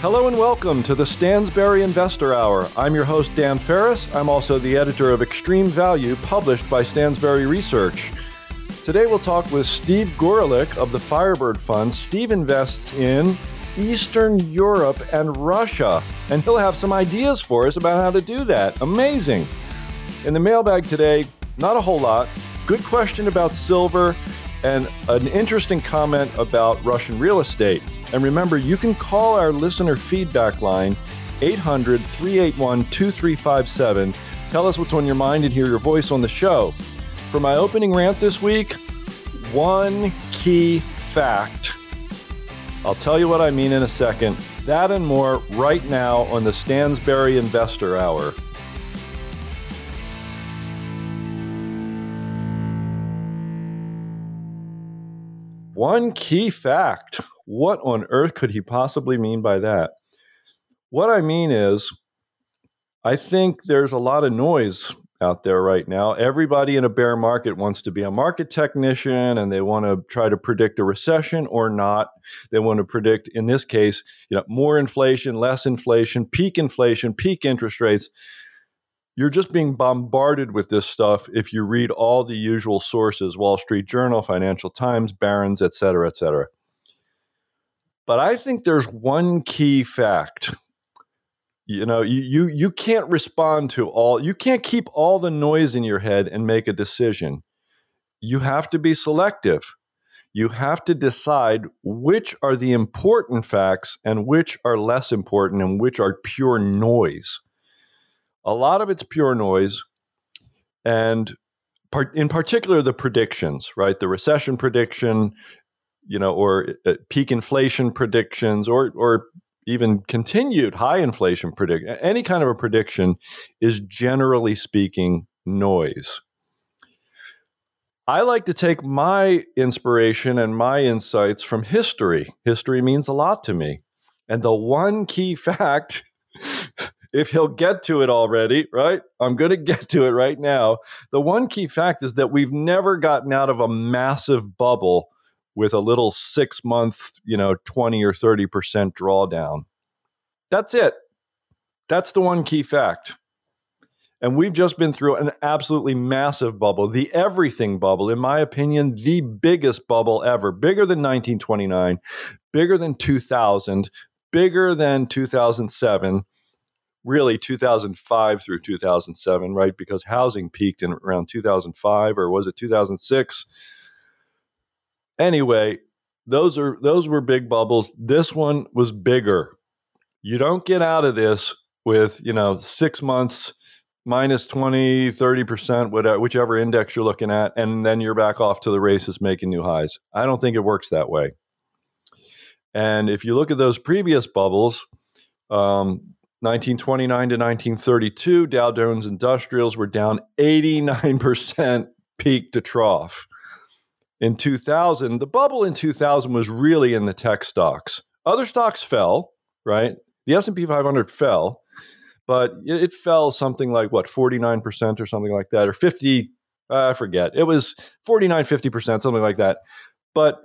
Hello and welcome to the Stansberry Investor Hour. I'm your host, Dan Ferris. I'm also the editor of Extreme Value, published by Stansberry Research. Today we'll talk with Steve Gorelick of the Firebird Fund. Steve invests in Eastern Europe and Russia, and he'll have some ideas for us about how to do that. Amazing. In the mailbag today, not a whole lot. Good question about silver and an interesting comment about Russian real estate. And remember, you can call our listener feedback line, 800 381 2357. Tell us what's on your mind and hear your voice on the show. For my opening rant this week, one key fact. I'll tell you what I mean in a second. That and more right now on the Stansberry Investor Hour. One key fact. What on earth could he possibly mean by that? What I mean is, I think there's a lot of noise out there right now. Everybody in a bear market wants to be a market technician and they want to try to predict a recession or not. They want to predict, in this case, you know, more inflation, less inflation, peak inflation, peak interest rates you're just being bombarded with this stuff if you read all the usual sources wall street journal financial times barron's et cetera et cetera. But i think there's one key fact. You know you, you you can't respond to all you can't keep all the noise in your head and make a decision. You have to be selective. You have to decide which are the important facts and which are less important and which are pure noise a lot of it's pure noise. And part, in particular, the predictions, right? The recession prediction, you know, or uh, peak inflation predictions, or, or even continued high inflation predict any kind of a prediction is generally speaking noise. I like to take my inspiration and my insights from history. History means a lot to me. And the one key fact if he'll get to it already, right? I'm going to get to it right now. The one key fact is that we've never gotten out of a massive bubble with a little six month, you know, 20 or 30% drawdown. That's it. That's the one key fact. And we've just been through an absolutely massive bubble, the everything bubble, in my opinion, the biggest bubble ever, bigger than 1929, bigger than 2000, bigger than 2007 really 2005 through 2007, right? Because housing peaked in around 2005 or was it 2006? Anyway, those are those were big bubbles. This one was bigger. You don't get out of this with, you know, 6 months minus 20, 30%, whatever, whichever index you're looking at, and then you're back off to the races making new highs. I don't think it works that way. And if you look at those previous bubbles, um, 1929 to 1932, Dow Jones Industrials were down 89% peak to trough. In 2000, the bubble in 2000 was really in the tech stocks. Other stocks fell, right? The S&P 500 fell, but it, fell something like what 49% or something like that or 50 uh, I forget. It was 49 50%, something like that. But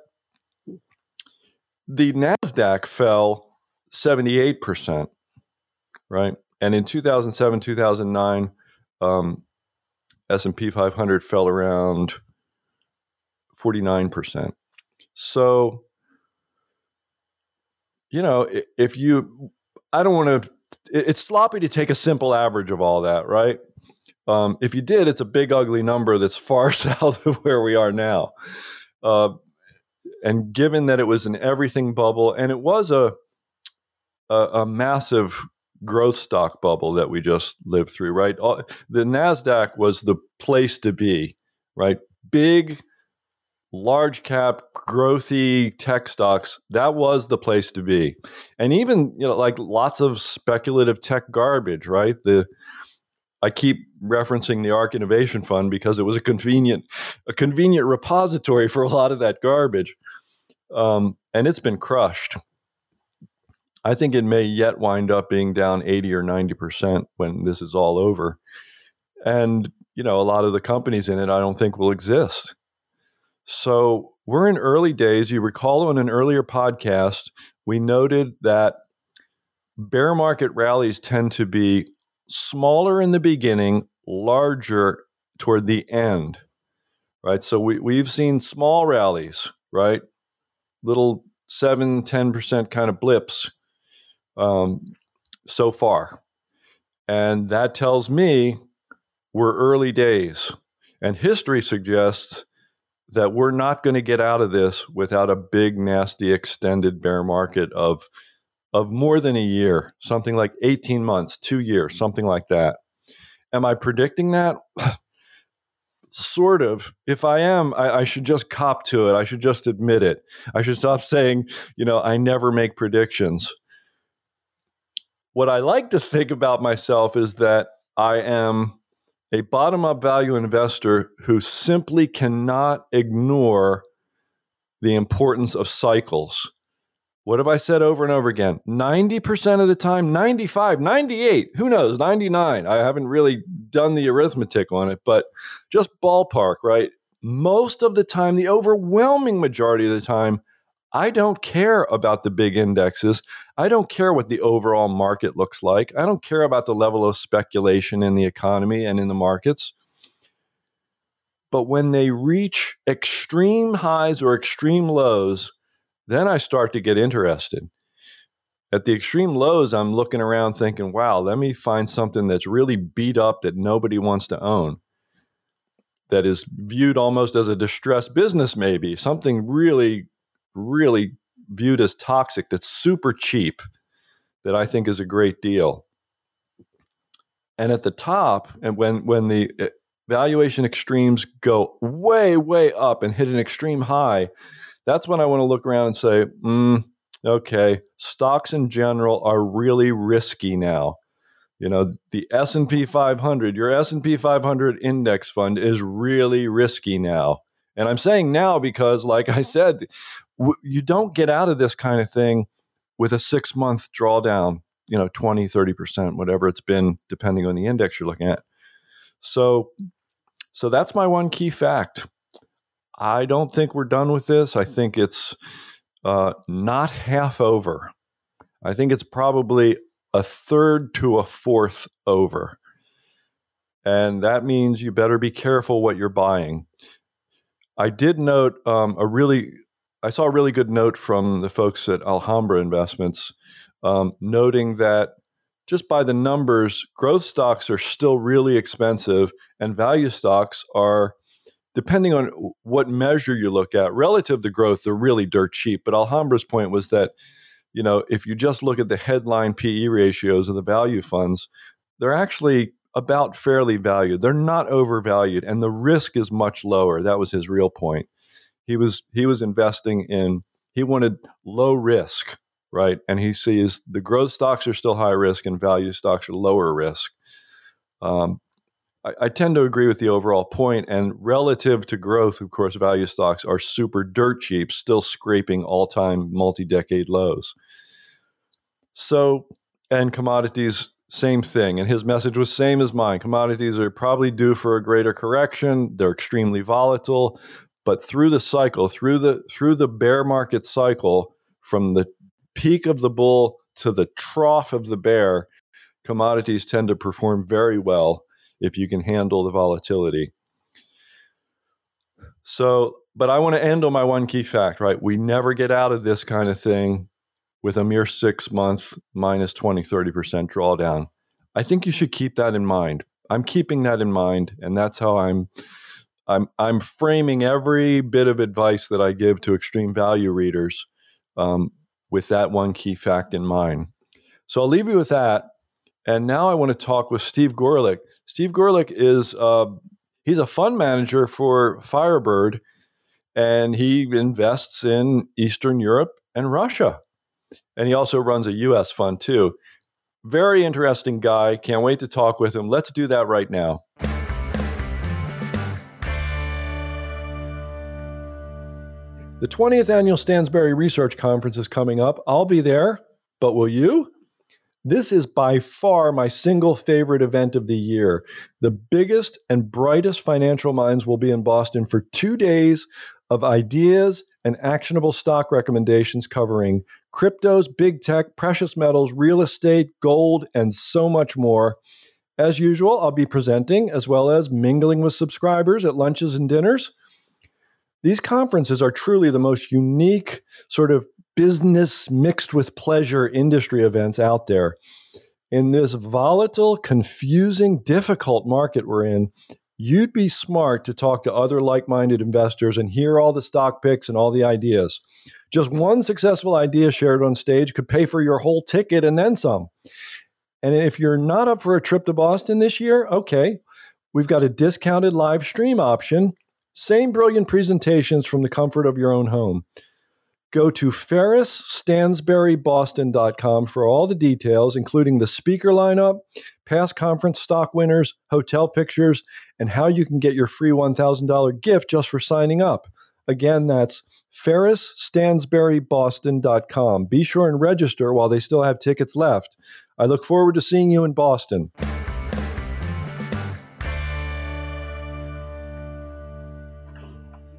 the Nasdaq fell 78% right? And in 2007, 2009, um, S&P 500 fell around 49%. So, you know, if you, I don't want to, it's sloppy to take a simple average of all that, right? Um, if you did, it's a big, ugly number that's far south of where we are now. Uh, and given that it was an everything bubble and it was a, a, a massive growth stock bubble that we just lived through, right? The NASDAQ was the place to be, right? Big, large cap, growthy tech stocks, that was the place to be. And even, you know, like lots of speculative tech garbage, right? The I keep referencing the ARK Innovation Fund because it was a convenient, a convenient repository for a lot of that garbage. Um, and it's been crushed. I think it may yet wind up being down 80 or 90% when this is all over. And, you know, a lot of the companies in it I don't think will exist. So we're in early days. You recall on an earlier podcast, we noted that bear market rallies tend to be smaller in the beginning, larger toward the end, right? So we, we've seen small rallies, right? Little 7, 10% kind of blips um, so far. And that tells me we're early days. And history suggests that we're not going to get out of this without a big, nasty, extended bear market of, of more than a year, something like 18 months, two years, something like that. Am I predicting that? sort of. If I am, I, I, should just cop to it. I should just admit it. I should stop saying, you know, I never make predictions. What I like to think about myself is that I am a bottom up value investor who simply cannot ignore the importance of cycles. What have I said over and over again? 90% of the time, 95, 98, who knows, 99. I haven't really done the arithmetic on it, but just ballpark, right? Most of the time, the overwhelming majority of the time, I don't care about the big indexes. I don't care what the overall market looks like. I don't care about the level of speculation in the economy and in the markets. But when they reach extreme highs or extreme lows, then I start to get interested. At the extreme lows, I'm looking around thinking, wow, let me find something that's really beat up that nobody wants to own, that is viewed almost as a distressed business, maybe something really really viewed as toxic that's super cheap that I think is a great deal. And at the top, and when when the eh, valuation extremes go way way up and hit an extreme high, that's when I want to look around and say, mm, okay, stocks in general are really risky now. You know, the S&P 500, your S&P 500 index fund is really risky now. And I'm saying now because like I said, you don't get out of this kind of thing with a six month drawdown, you know, 20, 30%, whatever it's been, depending on the index you're looking at. So, so that's my one key fact. I don't think we're done with this. I think it's uh, not half over. I think it's probably a third to a fourth over. And that means you better be careful what you're buying. I did note um, a really I saw a really good note from the folks at Alhambra Investments, um, noting that just by the numbers, growth stocks are still really expensive, and value stocks are, depending on what measure you look at, relative to growth, they're really dirt cheap. But Alhambra's point was that, you know, if you just look at the headline PE ratios of the value funds, they're actually about fairly valued. They're not overvalued, and the risk is much lower. That was his real point he was he was investing in he wanted low risk right? And he sees the growth stocks are still high risk and value stocks are lower risk. Um, I, I, tend to agree with the overall point and relative to growth of course value stocks are super dirt cheap still scraping all-time multi-decade lows. So and commodities same thing. And his message was same as mine. Commodities are probably due for a greater correction. They're extremely volatile but through the cycle through the through the bear market cycle from the peak of the bull to the trough of the bear commodities tend to perform very well if you can handle the volatility. So but i want to end on my one key fact right? We never get out of this kind of thing with a mere six month minus 20 30% drawdown. I think you should keep that in mind. I'm keeping that in mind and that's how i'm I'm I'm framing every bit of advice that I give to extreme value readers um, with that one key fact in mind. So I'll leave you with that. And now I want to talk with Steve Gorelick. Steve Gorelick is uh, he's a fund manager for Firebird, and he invests in Eastern Europe and Russia. And he also runs a U.S. fund too. Very interesting guy. Can't wait to talk with him. Let's do that right now. The 20th annual Stansberry Research Conference is coming up. I'll be there, but will you? This is by far my single favorite event of the year. The biggest and brightest financial minds will be in Boston for two days of ideas and actionable stock recommendations covering cryptos, big tech, precious metals, real estate, gold, and so much more. As usual, I'll be presenting as well as mingling with subscribers at lunches and dinners. These conferences are truly the most unique sort of business mixed with pleasure industry events out there. In this volatile, confusing, difficult market we're in, you'd be smart to talk to other like minded investors and hear all the stock picks and all the ideas. Just one successful idea shared on stage could pay for your whole ticket and then some. And if you're not up for a trip to Boston this year, okay, we've got a discounted live stream option. Same brilliant presentations from the comfort of your own home. Go to ferrisstansberryboston.com for all the details, including the speaker lineup, past conference stock winners, hotel pictures, and how you can get your free $1,000 gift just for signing up. Again, that's ferrisstansberryboston.com. Be sure and register while they still have tickets left. I look forward to seeing you in Boston.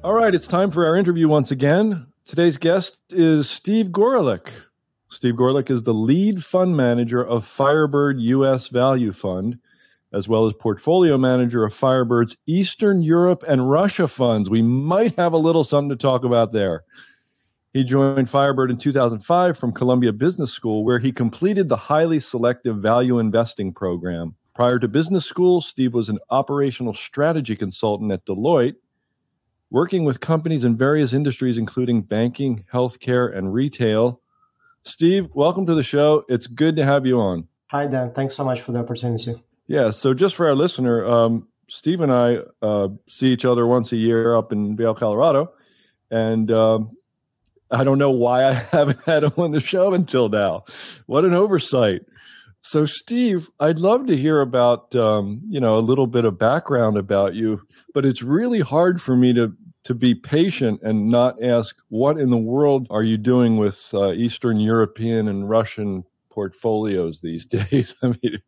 All right, it's time for our interview once again. Today's guest is Steve Gorelick. Steve Gorelick is the lead fund manager of Firebird US Value Fund, as well as portfolio manager of Firebird's Eastern Europe and Russia funds. We might have a little something to talk about there. He joined Firebird in 2005 from Columbia Business School, where he completed the highly selective value investing program. Prior to business school, Steve was an operational strategy consultant at Deloitte, working with companies in various industries, including banking, healthcare, and retail. Steve, welcome to the show. It's good to have you on. Hi, Dan. Thanks so much for the opportunity. Yeah. So, just for our listener, um, Steve and I uh, see each other once a year up in Vail, Colorado, and um, I don't know why I haven't had him on the show until now. What an oversight! So, Steve, I'd love to hear about um, you know a little bit of background about you, but it's really hard for me to to be patient and not ask what in the world are you doing with uh, Eastern European and Russian portfolios these days. I mean,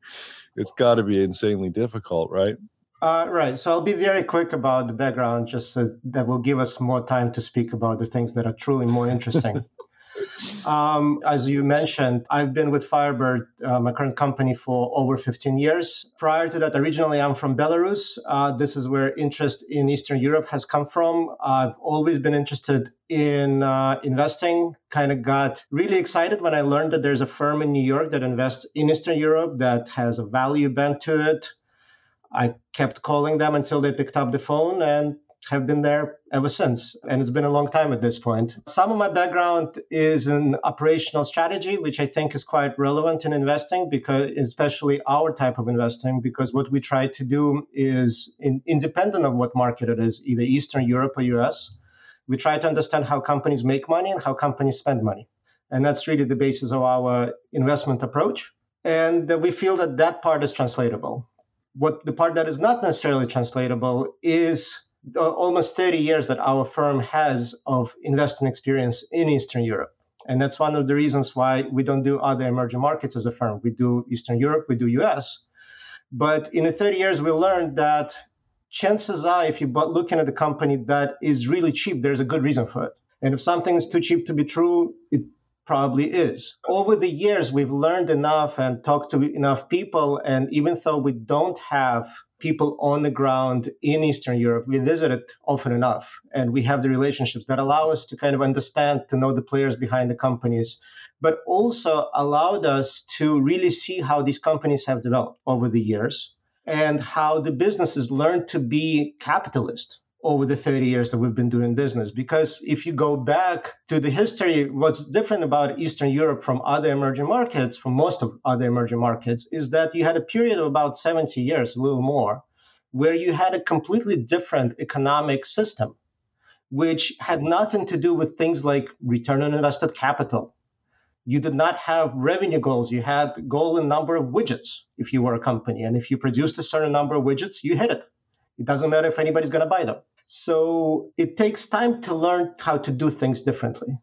it's got to be insanely difficult, right? Uh, right. So I'll be very quick about the background, just so that will give us more time to speak about the things that are truly more interesting. Um, as you mentioned, I've been with Firebird, uh, my current company, for over 15 years. Prior to that, originally I'm from Belarus. Uh, this is where interest in Eastern Europe has come from. I've always been interested in uh, investing. Kind of got really excited when I learned that there's a firm in New York that invests in Eastern Europe that has a value bent to it. I kept calling them until they picked up the phone and have been there ever since. And it's been a long time at this point. Some of my background is in operational strategy, which I think is quite relevant in investing because especially our type of investing, because what we try to do is in, independent of what market it is, either Eastern Europe or US, we try to understand how companies make money and how companies spend money. And that's really the basis of our investment approach. And we feel that that part is translatable. What the part that is not necessarily translatable is almost 30 years that our firm has of investing experience in Eastern Europe. And that's one of the reasons why we don't do other emerging markets as a firm. We do Eastern Europe, we do US. But in the 30 years, we learned that chances are, if you're looking at a company that is really cheap, there's a good reason for it. And if something is too cheap to be true, it probably is. Over the years, we've learned enough and talked to enough people. And even though we don't have people on the ground in Eastern Europe. We visit it often enough, and we have the relationships that allow us to kind of understand, to know the players behind the companies, but also allowed us to really see how these companies have developed over the years and how the businesses learned to be capitalist over the 30 years that we've been doing business. Because if you go back to the history, what's different about Eastern Europe from other emerging markets, from most of other emerging markets, is that you had a period of about 70 years, a little more, where you had a completely different economic system, which had nothing to do with things like return on invested capital. You did not have revenue goals. You had goal in number of widgets if you were a company. And if you produced a certain number of widgets, you hit it. It doesn't matter if anybody's going to buy them. So it takes time to learn how to do things differently.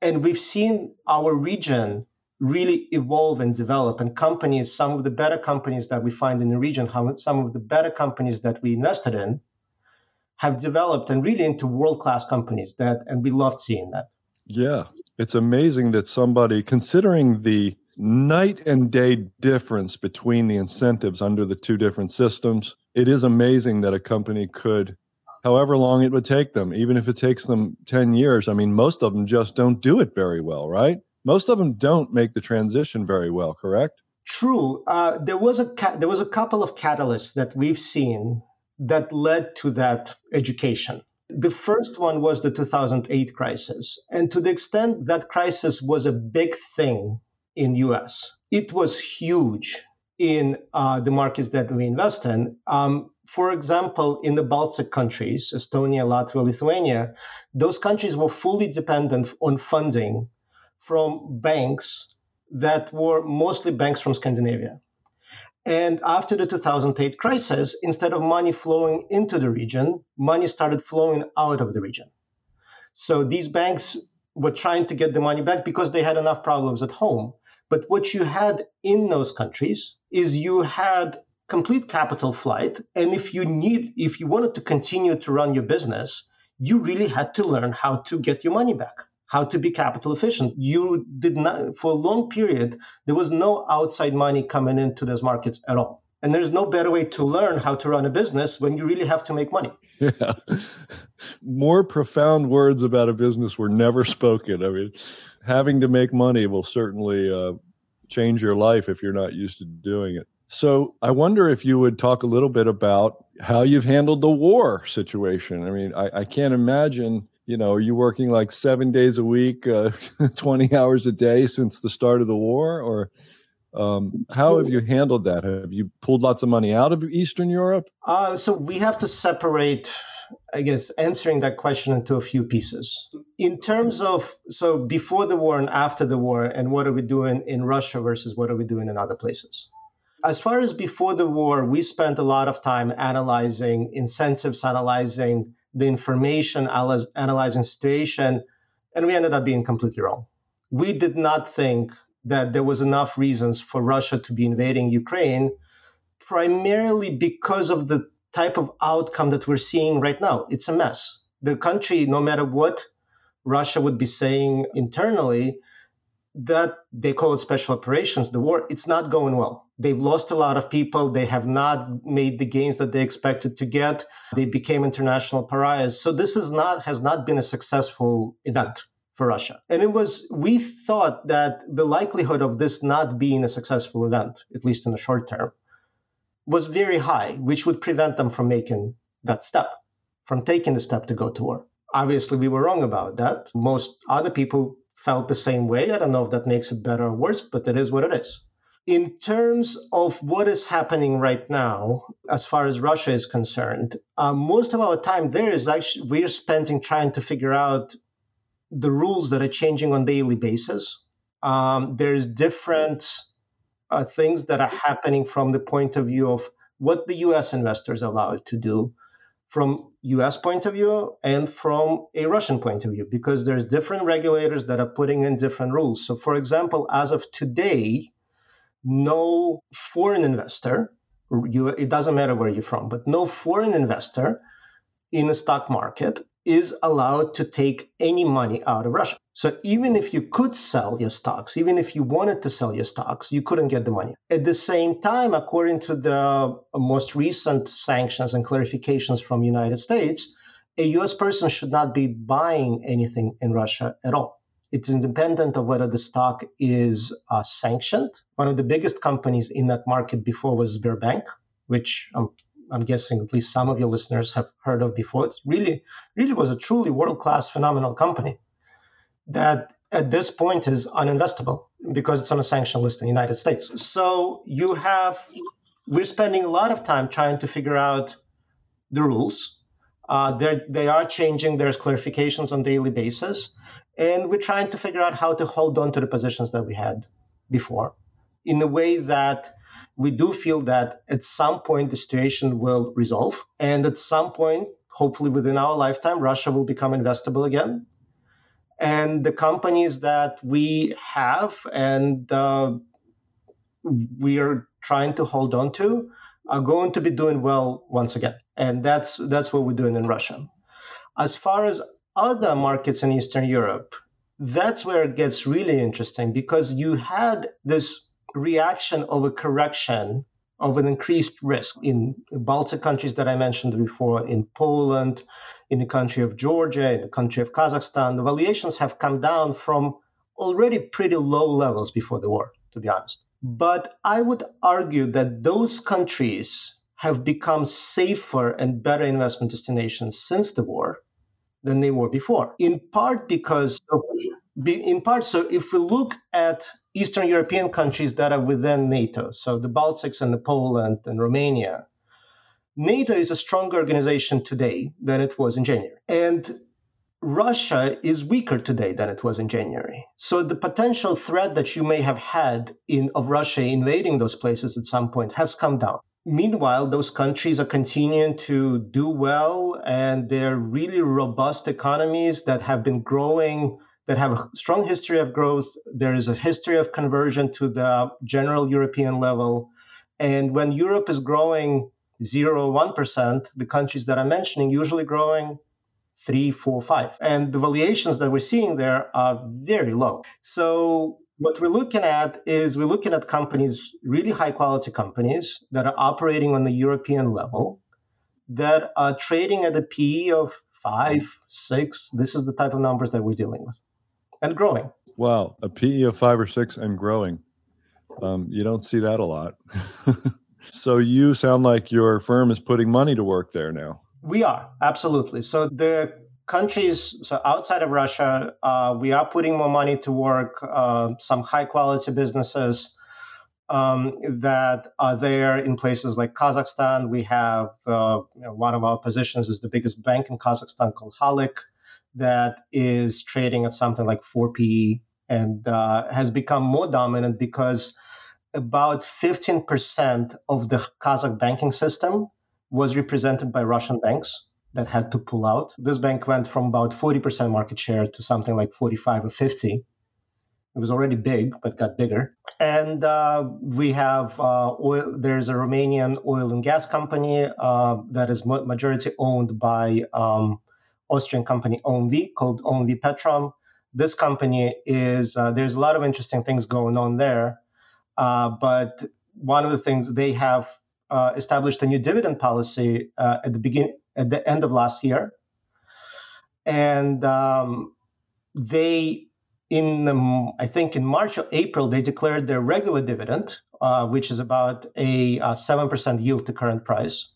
And we've seen our region really evolve and develop. And companies, some of the better companies that we find in the region, some of the better companies that we invested in, have developed and really into world class companies that, and we loved seeing that. Yeah, it's amazing that somebody, considering the night and day difference between the incentives under the two different systems, it is amazing that a company could, however long it would take them, even if it takes them 10 years. I mean, most of them just don't do it very well, right? Most of them don't make the transition very well, correct? True. Uh, there was a ca- there was a couple of catalysts that we've seen that led to that education. The first one was the 2008 crisis, and to the extent that crisis was a big thing in US, it was huge in uh, the markets that we invest in. Um, for example, in the Baltic countries, Estonia, Latvia, Lithuania, those countries were fully dependent on funding from banks that were mostly banks from Scandinavia. And after the 2008 crisis, instead of money flowing into the region, money started flowing out of the region. So these banks were trying to get the money back because they had enough problems at home. But what you had in those countries is you had complete capital flight. And if you need, if you wanted to continue to run your business, you really had to learn how to get your money back how to be capital efficient. You did not, for a long period, there was no outside money coming into those markets at all. And there's no better way to learn how to run a business when you really have to make money. Yeah. More profound words about a business were never spoken. I mean, having to make money will certainly uh, change your life if you're not used to doing it. So I wonder if you would talk a little bit about how you've handled the war situation. I mean, I, I can't imagine you know, are you working like seven days a week, uh, 20 hours a day since the start of the war? Or um, how have you handled that? Have you pulled lots of money out of Eastern Europe? Uh, so we have to separate, I guess, answering that question into a few pieces. In terms of, so before the war and after the war, and what are we doing in Russia versus what are we doing in other places? As far as before the war, we spent a lot of time analyzing incentives, analyzing the information, analyzing situation, and we ended up being completely wrong. We did not think that there was enough reasons for Russia to be invading Ukraine, primarily because of the type of outcome that we're seeing right now. It's a mess. The country, no matter what Russia would be saying internally, that they call it special operations, the war, it's not going well. They've lost a lot of people. They have not made the gains that they expected to get. They became international pariahs. So this is not has not been a successful event for Russia. And it was we thought that the likelihood of this not being a successful event, at least in the short term, was very high, which would prevent them from making that step, from taking the step to go to war. Obviously, we were wrong about that. Most other people felt the same way. I don't know if that makes it better or worse, but it is what it is. In terms of what is happening right now, as far as Russia is concerned, uh, most of our time there is actually we're spending trying to figure out the rules that are changing on daily basis. Um, there's different uh, things that are happening from the point of view of what the U.S. investors are allowed to do, from US point of view and from a Russian point of view because there's different regulators that are putting in different rules. So for example, as of today, no foreign investor, you, it doesn't matter where you're from, but no foreign investor in a stock market is allowed to take any money out of Russia. So even if you could sell your stocks, even if you wanted to sell your stocks, you couldn't get the money. At the same time, according to the most recent sanctions and clarifications from United States, a US person should not be buying anything in Russia at all. It's independent of whether the stock is uh, sanctioned. One of the biggest companies in that market before was Sberbank, which I'm I'm guessing at least some of your listeners have heard of before. It really, really was a truly world-class, phenomenal company that at this point is uninvestable because it's on a sanction list in the United States. So you have, we're spending a lot of time trying to figure out the rules. Uh, they are changing. There's clarifications on daily basis, and we're trying to figure out how to hold on to the positions that we had before in a way that we do feel that at some point the situation will resolve. And at some point, hopefully within our lifetime, Russia will become investable again. And the companies that we have and uh, we are trying to hold on to are going to be doing well once again. And that's that's what we're doing in Russia. As far as other markets in Eastern Europe, that's where it gets really interesting because you had this reaction of a correction of an increased risk in Baltic countries that I mentioned before, in Poland, in the country of Georgia, in the country of Kazakhstan. The valuations have come down from already pretty low levels before the war, to be honest. But I would argue that those countries have become safer and better investment destinations since the war than they were before. In part because, of, in part, so if we look at Eastern European countries that are within NATO, so the Baltics and the Poland and Romania. NATO is a stronger organization today than it was in January. And Russia is weaker today than it was in January. So the potential threat that you may have had in of Russia invading those places at some point has come down. Meanwhile, those countries are continuing to do well and they're really robust economies that have been growing that have a strong history of growth. There is a history of conversion to the general European level. And when Europe is growing 0 1%, the countries that I'm mentioning usually growing three, four, five. And the valuations that we're seeing there are very low. So what we're looking at is we're looking at companies, really high quality companies that are operating on the European level, that are trading at a PE of five, six. This is the type of numbers that we're dealing with and growing. Wow, a PE of five or six and growing. Um, you don't see that a lot. so you sound like your firm is putting money to work there now. We are absolutely. So the countries so outside of Russia, uh, we are putting more money to work. Uh, some high quality businesses um, that are there in places like Kazakhstan. We have uh, you know, one of our positions is the biggest bank in Kazakhstan called Halyk that is trading at something like 4 PE and uh, has become more dominant because about 15% of the Kazakh banking system was represented by Russian banks that had to pull out. This bank went from about 40% market share to something like 45 or 50. It was already big, but got bigger. And uh, we have uh, oil. There's a Romanian oil and gas company uh, that is majority owned by um, Austrian company OMV called OMV Petrom. This company is uh, there's a lot of interesting things going on there, but one of the things they have uh, established a new dividend policy uh, at the begin at the end of last year, and um, they in um, I think in March or April they declared their regular dividend, uh, which is about a uh, seven percent yield to current price.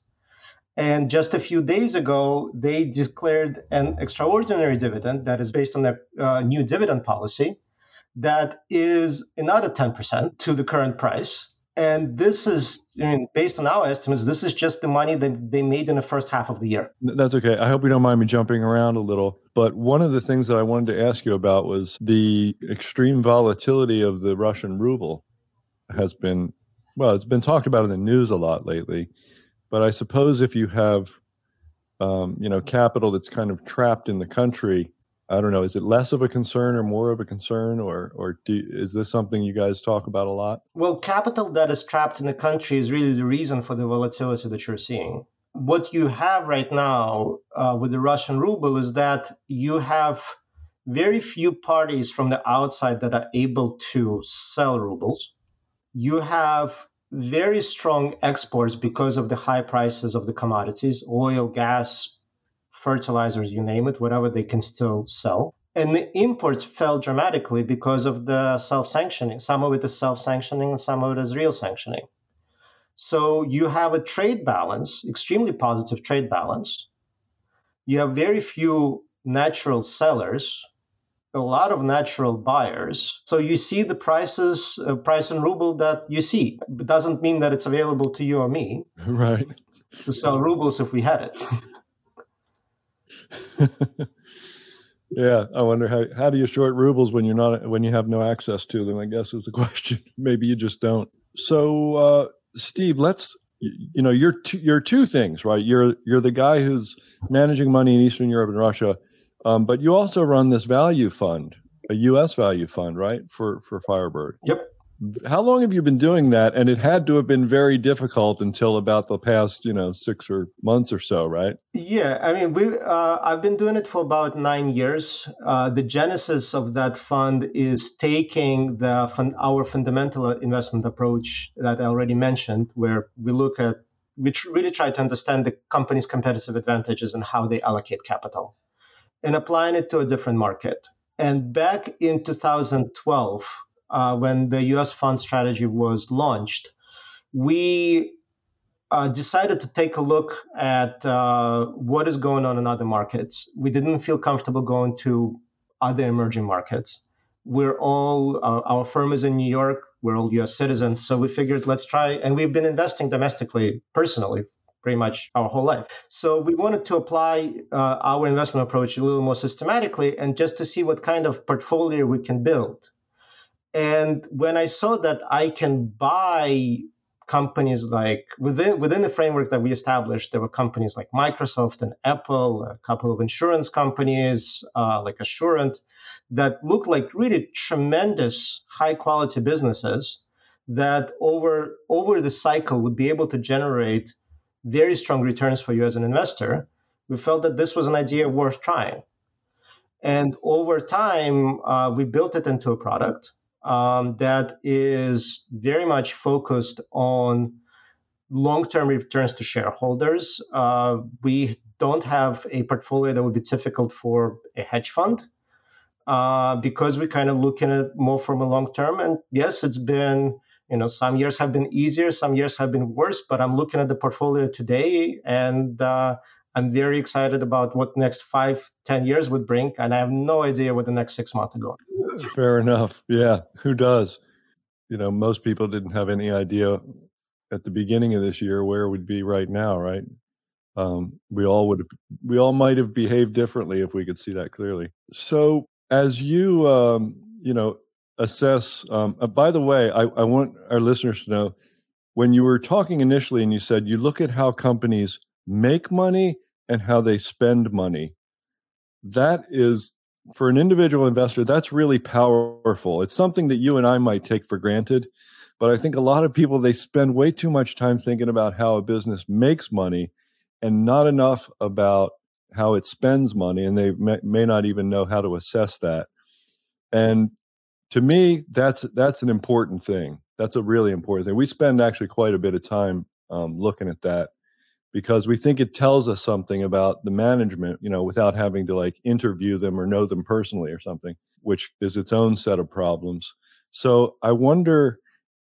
And just a few days ago, they declared an extraordinary dividend that is based on their uh, new dividend policy that is another 10% to the current price. And this is, I mean, based on our estimates, this is just the money that they made in the first half of the year. That's okay. I hope you don't mind me jumping around a little. But one of the things that I wanted to ask you about was the extreme volatility of the Russian ruble has been, well, it's been talked about in the news a lot lately. But I suppose if you have, um, you know, capital that's kind of trapped in the country, I don't know. Is it less of a concern or more of a concern, or or do, is this something you guys talk about a lot? Well, capital that is trapped in the country is really the reason for the volatility that you're seeing. What you have right now uh, with the Russian ruble is that you have very few parties from the outside that are able to sell rubles. You have very strong exports because of the high prices of the commodities oil, gas, fertilizers, you name it, whatever they can still sell. And the imports fell dramatically because of the self sanctioning. Some of it is self sanctioning and some of it is real sanctioning. So you have a trade balance, extremely positive trade balance. You have very few natural sellers a lot of natural buyers. So you see the prices, uh, price in ruble that you see. It doesn't mean that it's available to you or me. Right. To sell rubles if we had it. yeah, I wonder how how do you short rubles when you're not when you have no access to them? I guess is the question. Maybe you just don't. So, uh, Steve, let's you know you're two, you're two things, right? You're you're the guy who's managing money in Eastern Europe and Russia um, but you also run this value fund, a U.S. value fund, right? For for Firebird. Yep. How long have you been doing that? And it had to have been very difficult until about the past, you know, six or months or so, right? Yeah, I mean, we uh, I've been doing it for about nine years. Uh, the genesis of that fund is taking the fun, our fundamental investment approach that I already mentioned, where we look at we tr- really try to understand the company's competitive advantages and how they allocate capital, and applying it to a different market. And back in 2012 uh, when the US fund strategy was launched, we uh, decided to take a look at uh, what is going on in other markets. We didn't feel comfortable going to other emerging markets. We're all, uh, our firm is in New York, we're all US citizens. So we figured let's try, and we've been investing domestically personally pretty much our whole life. So we wanted to apply uh, our investment approach a little more systematically and just to see what kind of portfolio we can build. And when I saw that I can buy companies like within within the framework that we established, there were companies like Microsoft and Apple, a couple of insurance companies uh, like Assurant, that looked like really tremendous high quality businesses that over over the cycle would be able to generate very strong returns for you as an investor. We felt that this was an idea worth trying. And over time, uh, we built it into a product um, that is very much focused on long-term returns to shareholders. Uh, we don't have a portfolio that would be difficult for a hedge fund uh, because we kind of look at it more from a long term. And yes, it's been you know some years have been easier, some years have been worse. But I'm looking at the portfolio today, and uh, I'm very excited about what next five, ten years would bring, and I have no idea what the next six months are going. Fair enough. Yeah, who does? You know, most people didn't have any idea at the beginning of this year where we'd be right now, right? Um, we all would, we all might have behaved differently if we could see that clearly. So, as you, um, you know, assess. Um, uh, by the way, I, I want our listeners to know when you were talking initially, and you said you look at how companies make money and how they spend money. That is, for an individual investor, that's really powerful. It's something that you and I might take for granted. But I think a lot of people, they spend way too much time thinking about how a business makes money and not enough about how it spends money. And they may, may not even know how to assess that. And to me, that's that's an important thing. That's a really important thing. We spend actually quite a bit of time um, looking at that because we think it tells us something about the management, you know, without having to like interview them or know them personally or something, which is its own set of problems. So I wonder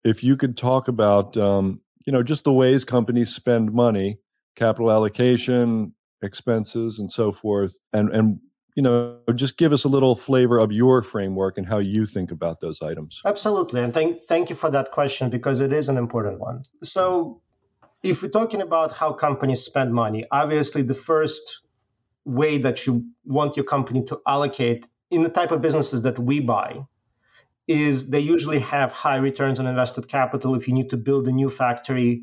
if you could talk about, um, you know, just the ways companies spend money, capital allocation, expenses, and so forth, and and you know, just give us a little flavor of your framework and how you think about those items. Absolutely, and thank thank you for that question because it is an important one. So if we're talking about how companies spend money, obviously the first way that you want your company to allocate in the type of businesses that we buy is they usually have high returns on invested capital. If you need to build a new factory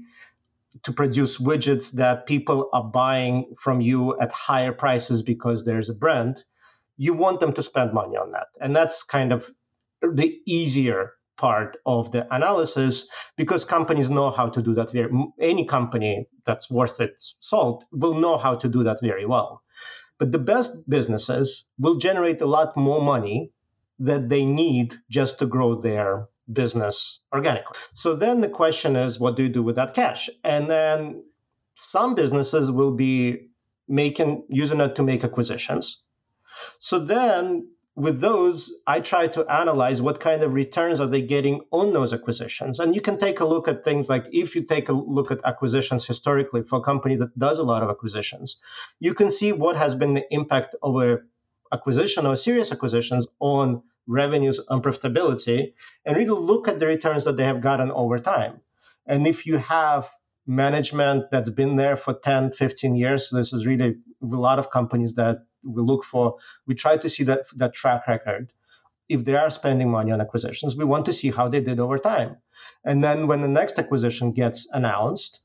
to produce widgets that people are buying from you at higher prices because there's a brand you want them to spend money on that. And that's kind of the easier part of the analysis because companies know how to do that very any company that's worth its salt will know how to do that very well. But the best businesses will generate a lot more money that they need just to grow their business organically. So then the question is what do you do with that cash? And then some businesses will be making using it to make acquisitions. So then with those, I try to analyze what kind of returns are they getting on those acquisitions. And you can take a look at things like if you take a look at acquisitions historically for a company that does a lot of acquisitions, you can see what has been the impact of a acquisition or serious acquisitions on revenues and profitability, and really look at the returns that they have gotten over time. And if you have management that's been there for 10, 15 years, this is really a lot of companies that we look for we try to see that that track record if they are spending money on acquisitions we want to see how they did over time and then when the next acquisition gets announced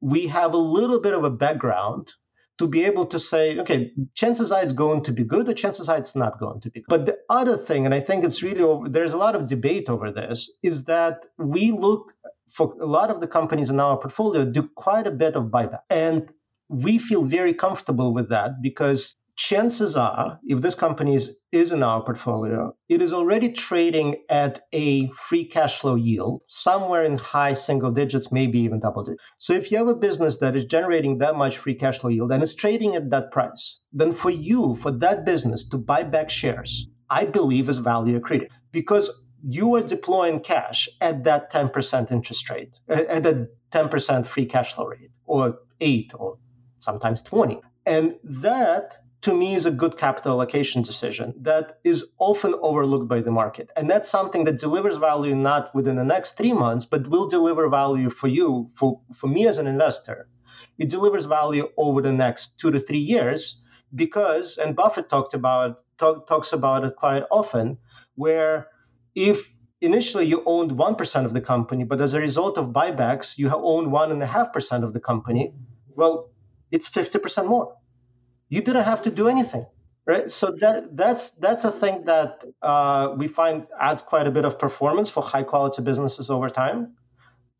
we have a little bit of a background to be able to say, okay, chances are it's going to be good, or chances are it's not going to be good. But the other thing, and I think it's really, there's a lot of debate over this, is that we look for a lot of the companies in our portfolio do quite a bit of buyback. And we feel very comfortable with that because chances are, if this company is, is in our portfolio, it is already trading at a free cash flow yield somewhere in high single digits, maybe even double digits. So if you have a business that is generating that much free cash flow yield and is trading at that price, then for you, for that business to buy back shares, I believe is value accretive because you are deploying cash at that 10% interest rate, at a 10% free cash flow rate, or 8 or sometimes 20. And that to me is a good capital allocation decision that is often overlooked by the market. And that's something that delivers value not within the next three months, but will deliver value for you, for, for me as an investor. It delivers value over the next two to three years because, and Buffett talked about talk, talks about it quite often, where if initially you owned 1% of the company, but as a result of buybacks, you own 1.5% of the company, well, it's 50% more you didn't have to do anything right? So that that's that's a thing that uh, we find adds quite a bit of performance for high quality businesses over time.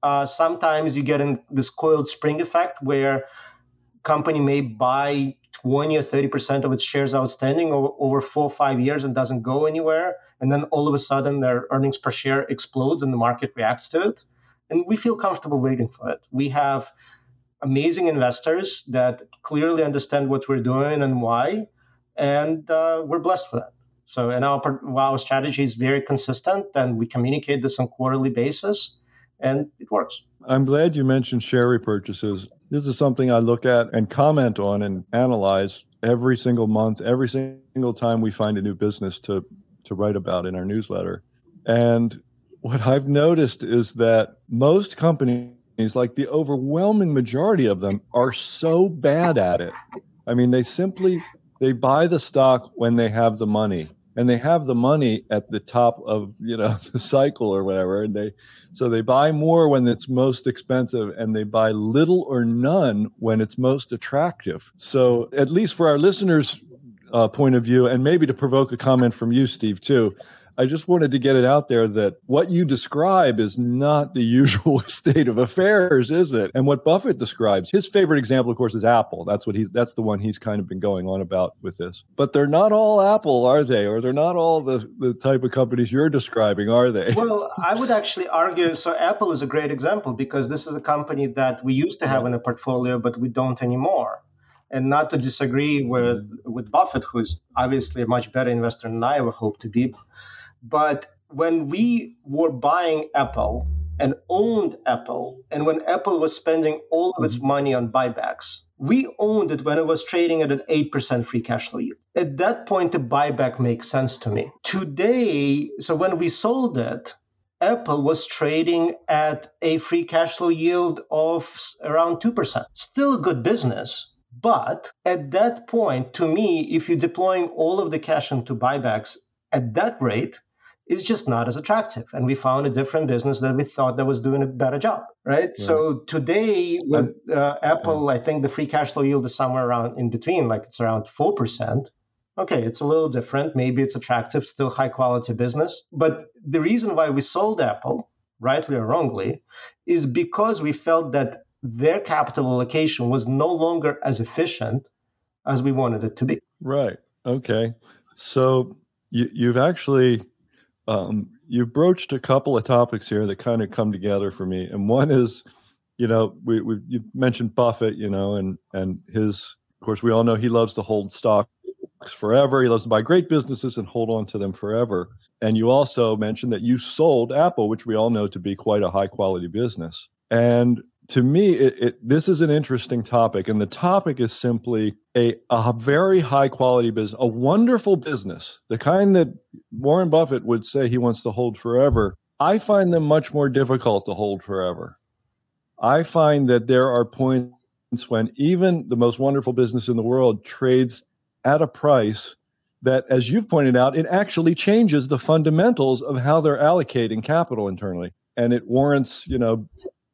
Uh, sometimes you get in this coiled spring effect where company may buy 20 or 30 percent of its shares outstanding over, over four or five years and doesn't go anywhere. And then all of a sudden their earnings per share explodes and the market reacts to it. And we feel comfortable waiting for it. We have amazing investors that clearly understand what we're doing and why, and uh, we're blessed for that. So, and our our strategy is very consistent, and we communicate this on quarterly basis, and it works. I'm glad you mentioned share repurchases. This is something I look at and comment on and analyze every single month, every single time we find a new business to to write about in our newsletter. And what I've noticed is that most companies like the overwhelming majority of them are so bad at it. I mean, they simply they buy the stock when they have the money and they have the money at the top of you know the cycle or whatever and they so they buy more when it's most expensive and they buy little or none when it's most attractive so at least for our listeners uh, point of view and maybe to provoke a comment from you steve too I just wanted to get it out there that what you describe is not the usual state of affairs, is it? And what Buffett describes, his favorite example, of course, is Apple. That's what he's that's the one he's kind of been going on about with this. But they're not all Apple, are they? Or they're not all the, the type of companies you're describing, are they? Well, I would actually argue so Apple is a great example because this is a company that we used to have in a portfolio, but we don't anymore and not to disagree with with Buffett, who's obviously a much better investor than I ever hope to be. But when we were buying Apple and owned Apple, and when Apple was spending all of its mm-hmm. money on buybacks, we owned it when it was trading at an 8% free cash flow yield. At that point, the buyback makes sense to me. Today, so when we sold it, Apple was trading at a free cash flow yield of around 2%. Still a good business. But at that point, to me, if you're deploying all of the cash into buybacks at that rate, is just not as attractive. And we found a different business that we thought that was doing a better job, right? Yeah. So today with uh, Apple, I think the free cash flow yield is somewhere around in between, like it's around 4%. Okay, it's a little different. Maybe it's attractive, still high quality business. But the reason why we sold Apple, rightly or wrongly, is because we felt that their capital allocation was no longer as efficient as we wanted it to be. Right. Okay. So you, you've actually um, you've broached a couple of topics here that kind of come together for me, and one is, you know, we we you mentioned Buffett, you know, and and his, of course, we all know he loves to hold stocks forever. He loves to buy great businesses and hold on to them forever. And you also mentioned that you sold Apple, which we all know to be quite a high quality business. And to me, it, it, this is an interesting topic, and the topic is simply a, a very high quality business, a wonderful business, the kind that Warren Buffett would say he wants to hold forever. I find them much more difficult to hold forever. I find that there are points when even the most wonderful business in the world trades at a price that, as you've pointed out, it actually changes the fundamentals of how they're allocating capital internally. And it warrants, you know,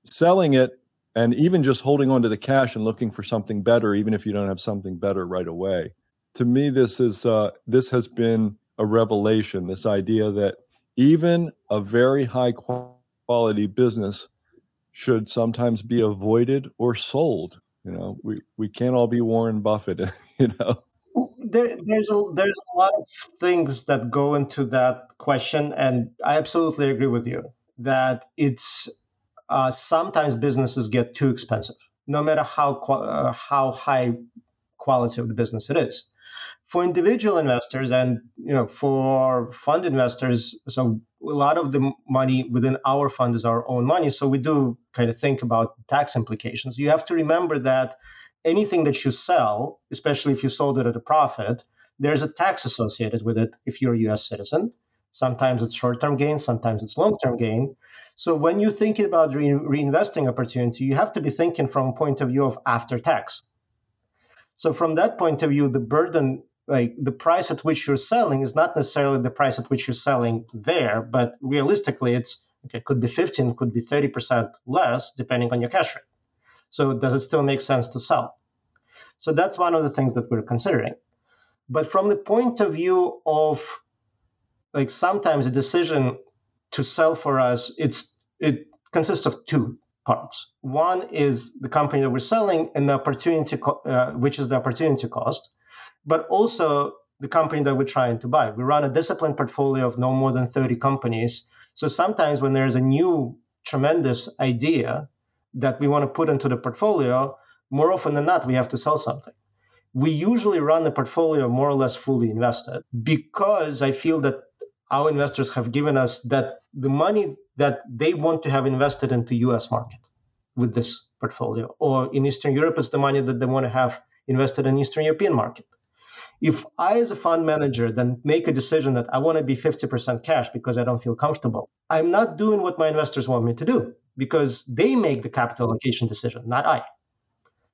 selling it and even just holding on to the cash and looking for something better, even if you don't have something better right away. To me, this is uh, this has been a revelation. This idea that even a very high quality business should sometimes be avoided or sold. You know, we, we can't all be Warren Buffett. You know, there, there's a there's a lot of things that go into that question, and I absolutely agree with you that it's uh, sometimes businesses get too expensive, no matter how uh, how high quality of the business it is. For individual investors and you know for fund investors, so a lot of the money within our fund is our own money, so we do kind of think about tax implications. You have to remember that anything that you sell, especially if you sold it at a profit, there's a tax associated with it if you're a U.S. citizen. Sometimes it's short-term gain, sometimes it's long-term gain. So when you're thinking about re- reinvesting opportunity, you have to be thinking from a point of view of after tax. So from that point of view, the burden, like the price at which you're selling, is not necessarily the price at which you're selling there, but realistically, it's okay. Could be 15, could be 30 percent less, depending on your cash rate. So does it still make sense to sell? So that's one of the things that we're considering. But from the point of view of like sometimes a decision to sell for us, it's it consists of two parts. One is the company that we're selling and the opportunity, uh, which is the opportunity cost, but also the company that we're trying to buy. We run a disciplined portfolio of no more than 30 companies. So sometimes when there's a new tremendous idea that we want to put into the portfolio, more often than not, we have to sell something. We usually run the portfolio more or less fully invested because I feel that our investors have given us that the money that they want to have invested into US market with this portfolio or in Eastern Europe is the money that they want to have invested in Eastern European market. If I as a fund manager then make a decision that I want to be 50% cash because I don't feel comfortable, I'm not doing what my investors want me to do because they make the capital allocation decision, not I.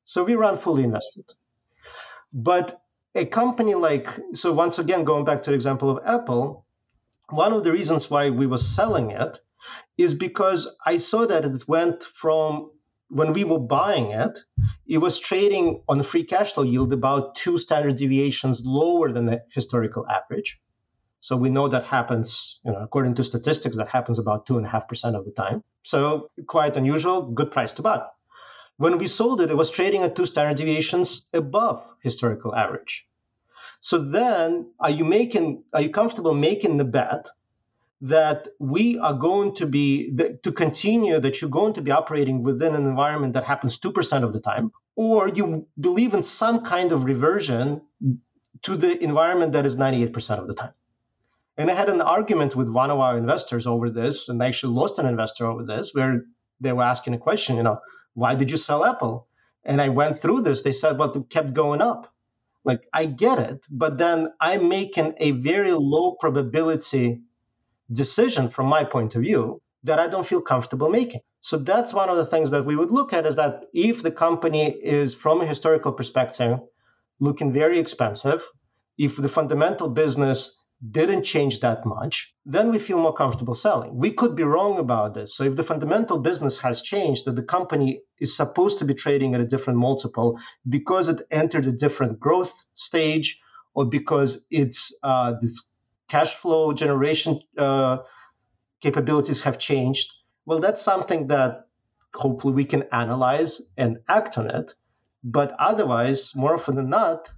So we run fully invested. But a company like so once again going back to the example of Apple, one of the reasons why we were selling it is because I saw that it went from when we were buying it, it was trading on free cash flow yield about two standard deviations lower than the historical average. So we know that happens, you know, according to statistics, that happens about two and a half percent of the time. So quite unusual, good price to buy. When we sold it, it was trading at two standard deviations above historical average. So then, are you making? Are you comfortable making the bet that we are going to be to continue that you're going to be operating within an environment that happens two percent of the time, or you believe in some kind of reversion to the environment that is ninety eight percent of the time? And I had an argument with one of our investors over this, and I actually lost an investor over this, where they were asking a question, you know, why did you sell Apple? And I went through this. They said, well, it kept going up. Like, I get it, but then I'm making a very low probability decision from my point of view that I don't feel comfortable making. So that's one of the things that we would look at is that if the company is, from a historical perspective, looking very expensive, if the fundamental business didn't change that much, then we feel more comfortable selling. We could be wrong about this. So if the fundamental business has changed, that the company is supposed to be trading at a different multiple because it entered a different growth stage, or because its uh, its cash flow generation uh, capabilities have changed, well, that's something that hopefully we can analyze and act on it. But otherwise, more often than not,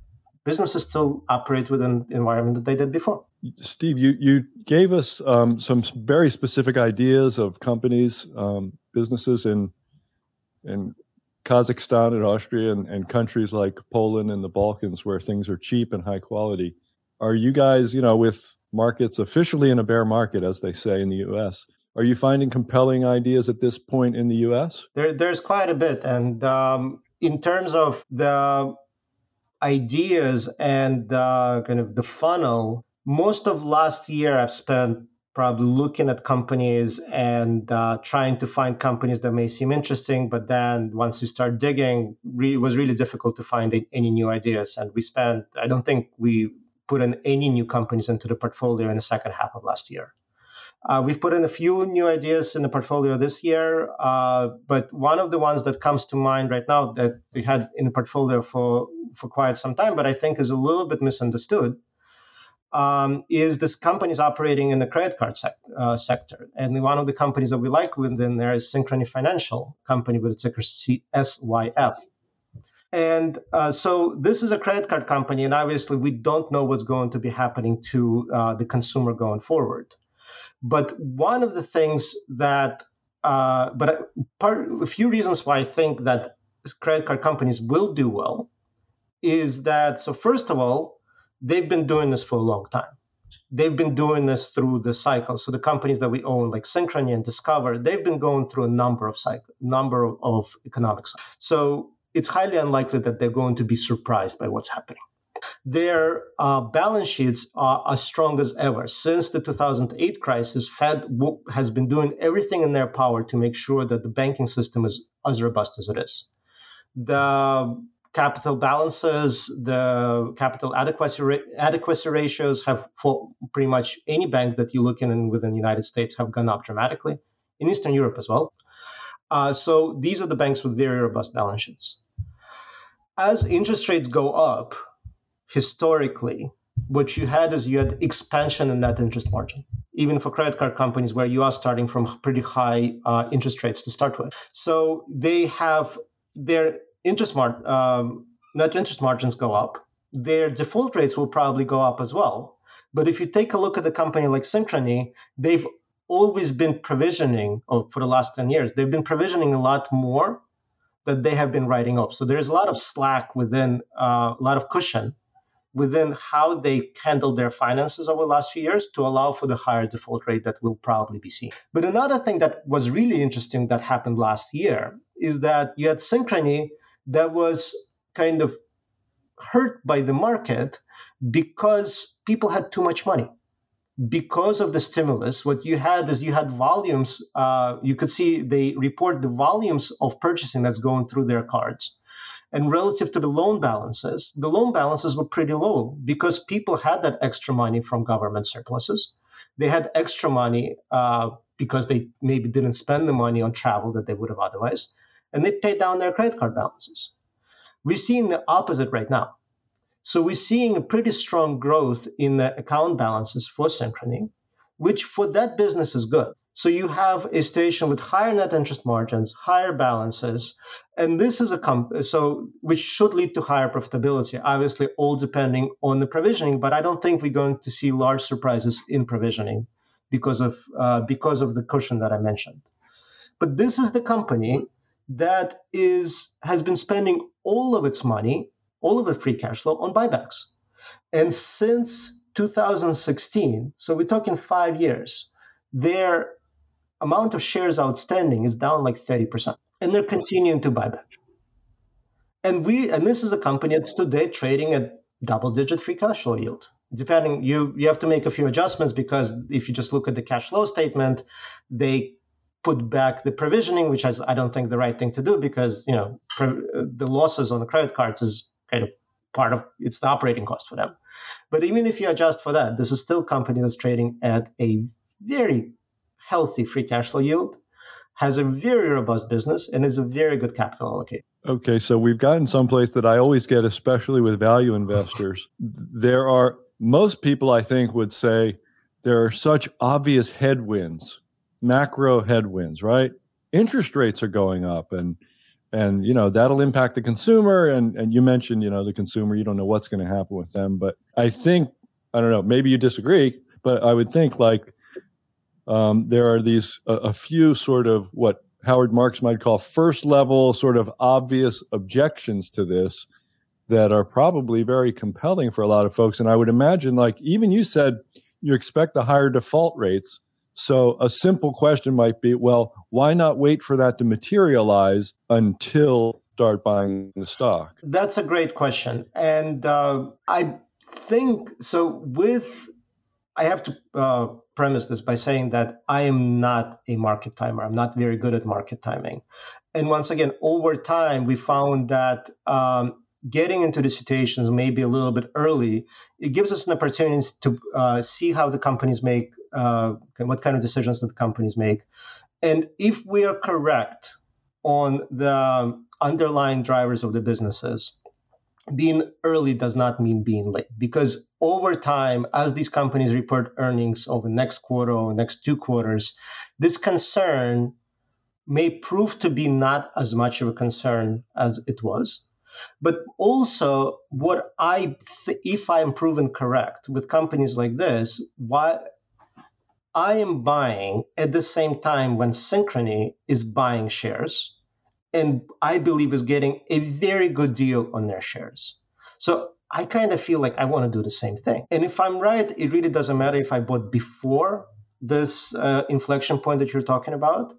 businesses still operate within the environment that they did before. Steve, you, you gave us um, some very specific ideas of companies, um, businesses in in Kazakhstan and Austria and, and countries like Poland and the Balkans where things are cheap and high quality. Are you guys, you know, with markets officially in a bear market, as they say in the U.S., are you finding compelling ideas at this point in the U.S.? There, there's quite a bit, and um, in terms of the ideas and uh, kind of the funnel, most of last year I've spent probably looking at companies and uh, trying to find companies that may seem interesting. But then once you start digging, it was really difficult to find any new ideas. And we spent, I don't think we put in any new companies into the portfolio in the second half of last year. Uh, we've put in a few new ideas in the portfolio this year, uh, but one of the ones that comes to mind right now that we had in the portfolio for, for quite some time, but I think is a little bit misunderstood, um, is this companies operating in the credit card sec- uh, sector. And one of the companies that we like within there is Synchrony Financial, company with a ticker SYF. And uh, so this is a credit card company, and obviously we don't know what's going to be happening to uh, the consumer going forward. But one of the things that, uh, but part, a few reasons why I think that credit card companies will do well is that, so first of all, they've been doing this for a long time. They've been doing this through the cycle. So the companies that we own, like Synchrony and Discover, they've been going through a number of cycle, number of, of economics. So it's highly unlikely that they're going to be surprised by what's happening their uh, balance sheets are as strong as ever. Since the 2008 crisis, Fed has been doing everything in their power to make sure that the banking system is as robust as it is. The capital balances, the capital adequacy ra- adequacy ratios have for pretty much any bank that you look in within the United States have gone up dramatically. In Eastern Europe as well. Uh, so these are the banks with very robust balance sheets. As interest rates go up, historically, what you had is you had expansion in net interest margin, even for credit card companies where you are starting from pretty high uh, interest rates to start with. So they have their interest mar- um, net interest margins go up. Their default rates will probably go up as well. But if you take a look at a company like Synchrony, they've always been provisioning, or for the last 10 years, they've been provisioning a lot more that they have been writing off. So there's a lot of slack within, uh, a lot of cushion within how they handled their finances over the last few years to allow for the higher default rate that will probably be seen. But another thing that was really interesting that happened last year is that you had Synchrony that was kind of hurt by the market because people had too much money. Because of the stimulus, what you had is you had volumes. Uh, you could see they report the volumes of purchasing that's going through their cards and relative to the loan balances, the loan balances were pretty low because people had that extra money from government surpluses. They had extra money uh, because they maybe didn't spend the money on travel that they would have otherwise, and they pay down their credit card balances. We're seeing the opposite right now. So we're seeing a pretty strong growth in the account balances for Synchrony, which for that business is good. So you have a station with higher net interest margins, higher balances, and this is a comp- so which should lead to higher profitability. Obviously, all depending on the provisioning, but I don't think we're going to see large surprises in provisioning because of uh, because of the cushion that I mentioned. But this is the company that is has been spending all of its money, all of its free cash flow on buybacks, and since 2016, so we're talking five years, their amount of shares outstanding is down like 30%. And they're continuing to buy back. And we and this is a company that's today trading at double digit free cash flow yield. Depending, you you have to make a few adjustments because if you just look at the cash flow statement, they put back the provisioning, which is I don't think the right thing to do because you know the losses on the credit cards is kind of part of it's the operating cost for them. But even if you adjust for that, this is still company that's trading at a very healthy free cash flow yield, has a very robust business, and is a very good capital allocator. Okay, so we've gotten someplace that I always get, especially with value investors. there are most people, I think, would say there are such obvious headwinds, macro headwinds, right? Interest rates are going up, and and you know that'll impact the consumer. And and you mentioned, you know, the consumer. You don't know what's going to happen with them, but I think I don't know. Maybe you disagree, but I would think like um, there are these a, a few sort of what Howard Marks might call first level, sort of obvious objections to this that are probably very compelling for a lot of folks. And I would imagine, like even you said, you expect the higher default rates. So a simple question might be, well, why not wait for that to materialize until start buying the stock? That's a great question, and uh, I think so. With I have to uh, premise this by saying that I am not a market timer. I'm not very good at market timing. And once again, over time, we found that um, getting into the situations maybe a little bit early, it gives us an opportunity to uh, see how the companies make, uh, what kind of decisions that the companies make. And if we are correct on the underlying drivers of the businesses, being early does not mean being late because over time as these companies report earnings over the next quarter or next two quarters this concern may prove to be not as much of a concern as it was but also what i th- if i'm proven correct with companies like this why i am buying at the same time when synchrony is buying shares and I believe is getting a very good deal on their shares. So I kind of feel like I want to do the same thing. And if I'm right, it really doesn't matter if I bought before this uh, inflection point that you're talking about,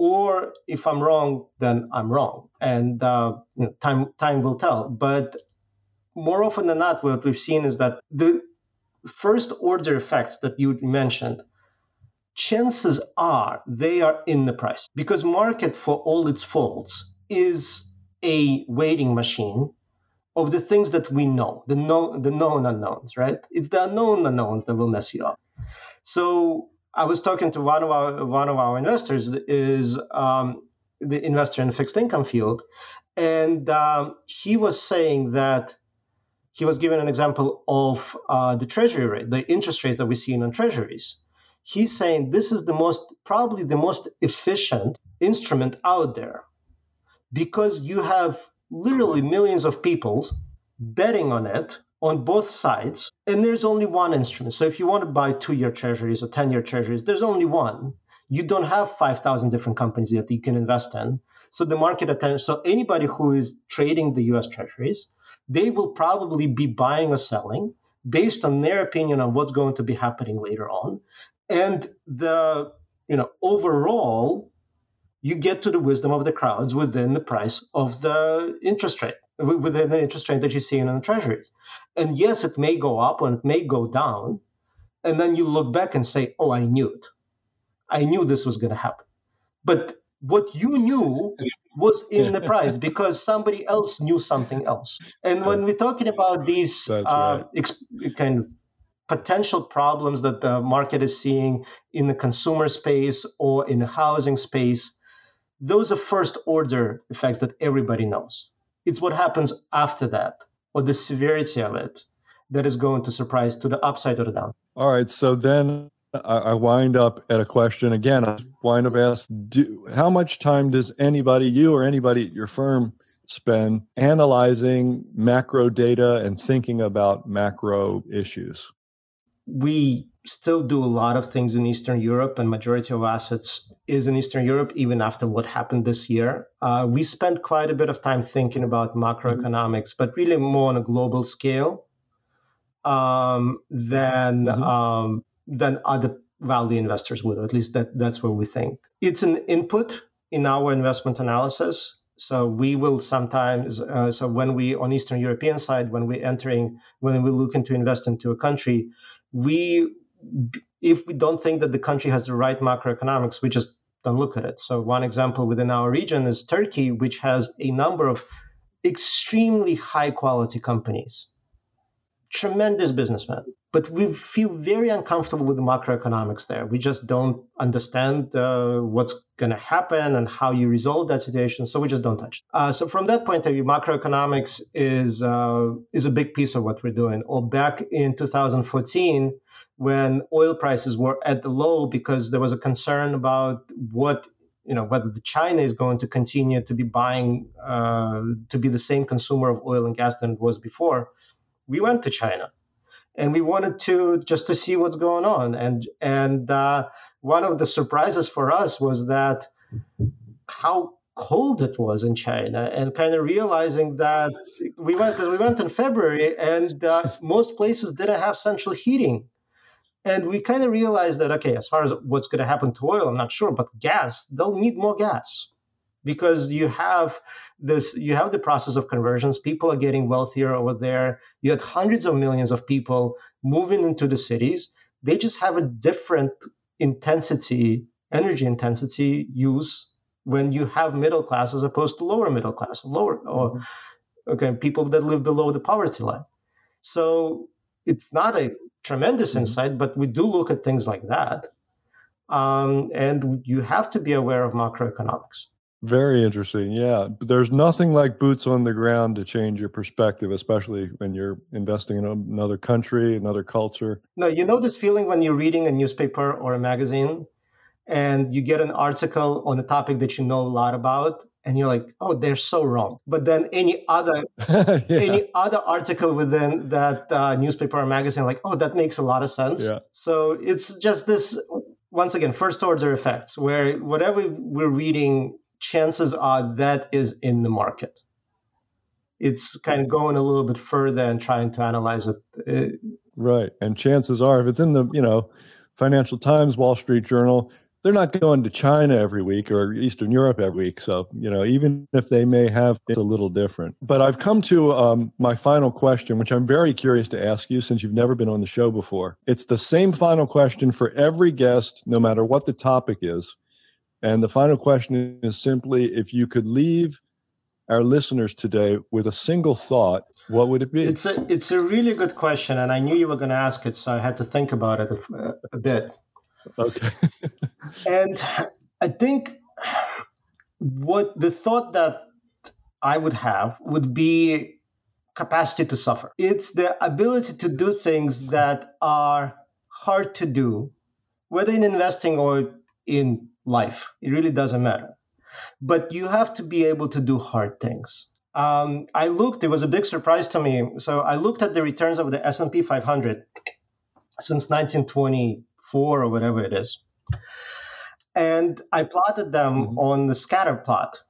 or if I'm wrong, then I'm wrong, and uh, you know, time time will tell. But more often than not, what we've seen is that the first order effects that you mentioned chances are they are in the price. Because market for all its faults is a weighting machine of the things that we know the known the known unknowns right? It's the unknown unknowns that will mess you up. So i was talking to one of our one of our investors is um, the investor in the fixed income field and um, he was saying that he was given an example of uh, the treasury rate the interest rates that we see on treasuries. He's saying this is the most probably the most efficient instrument out there because you have literally millions of people betting on it on both sides and there's only one instrument. So if you want to buy two year treasuries or 10 year treasuries there's only one. You don't have 5000 different companies that you can invest in. So the market attention so anybody who is trading the us treasuries they will probably be buying or selling based on their opinion on what's going to be happening later on. And the you know overall you get to the wisdom of the crowds within the price of the interest rate within the interest rate that you see in the treasuries and yes it may go up and it may go down. And then you look back and say oh i knew it. I knew this was going to happen. But what you knew was in the price because somebody else knew something else. And when we're talking about these uh, right. ex- kind of potential problems that the market is seeing in the consumer space or in the housing space, those are first order effects that everybody knows. It's what happens after that or the severity of it that is going to surprise to the upside or the down. All right. So then I wind up at a question again. I wind up asking, how much time does anybody, you or anybody at your firm, spend analyzing macro data and thinking about macro issues? We still do a lot of things in Eastern Europe, and majority of assets is in Eastern Europe, even after what happened this year. Uh, we spent quite a bit of time thinking about macroeconomics, but really more on a global scale um, than mm-hmm. um, than other value investors would. At least that that's what we think. It's an input in our investment analysis. So we will sometimes, uh, so when we on Eastern European side, when we're entering, when we look into invest into a country, we if we don't think that the country has the right macroeconomics, we just don't look at it. So one example within our region is Turkey, which has a number of extremely high quality companies, tremendous businessmen. But we feel very uncomfortable with the macroeconomics there. We just don't understand uh, what's going to happen and how you resolve that situation. So we just don't touch. Uh, so from that point of view, macroeconomics is uh, is a big piece of what we're doing. Or back in 2014, when oil prices were at the low because there was a concern about what you know whether the China is going to continue to be buying uh, to be the same consumer of oil and gas than it was before. We went to China and we wanted to just to see what's going on. And and uh, one of the surprises for us was that how cold it was in China, and kind of realizing that we went we went in February, and uh, most places didn't have central heating. And we kind of realized that okay, as far as what's going to happen to oil, I'm not sure, but gas, they'll need more gas because you have this you have the process of conversions people are getting wealthier over there you had hundreds of millions of people moving into the cities they just have a different intensity energy intensity use when you have middle class as opposed to lower middle class lower or Okay, people that live below the poverty line. So it's not a tremendous mm-hmm. insight, but we do look at things like that. Um, and you have to be aware of macroeconomics. Very interesting. Yeah. There's nothing like boots on the ground to change your perspective, especially when you're investing in another country, another culture. No, you know this feeling when you're reading a newspaper or a magazine and you get an article on a topic that you know a lot about and you're like, oh, they're so wrong. But then any other yeah. any other article within that uh, newspaper or magazine, like, oh, that makes a lot of sense. Yeah. So it's just this once again first order effects where whatever we're reading chances are that is in the market. It's kind of going a little bit further and trying to analyze it. Uh, right. And chances are, if it's in the, you know, Financial Times, Wall Street Journal, they're not going to China every week or Eastern Europe every week. So, you know, even if they may have, it's a little different. But I've come to um, my final question, which I'm very curious to ask you since you've never been on the show before. It's the same final question for every guest, no matter what the topic is. And the final question is simply if you could leave our listeners today with a single thought, what would it be? It's a it's a really good question, and I knew you were going to ask it, so I had to think about it a, a bit. Okay. and I think what the thought that I would have would be capacity to suffer. It's the ability to do things that are hard to do, whether in investing or in life. It really doesn't matter. But you have to be able to do hard things. Um, I looked; it was a big surprise to me. So I looked at the returns of the S and P 500 since 1924 or whatever it is, and I plotted them mm-hmm. on the scatter plot.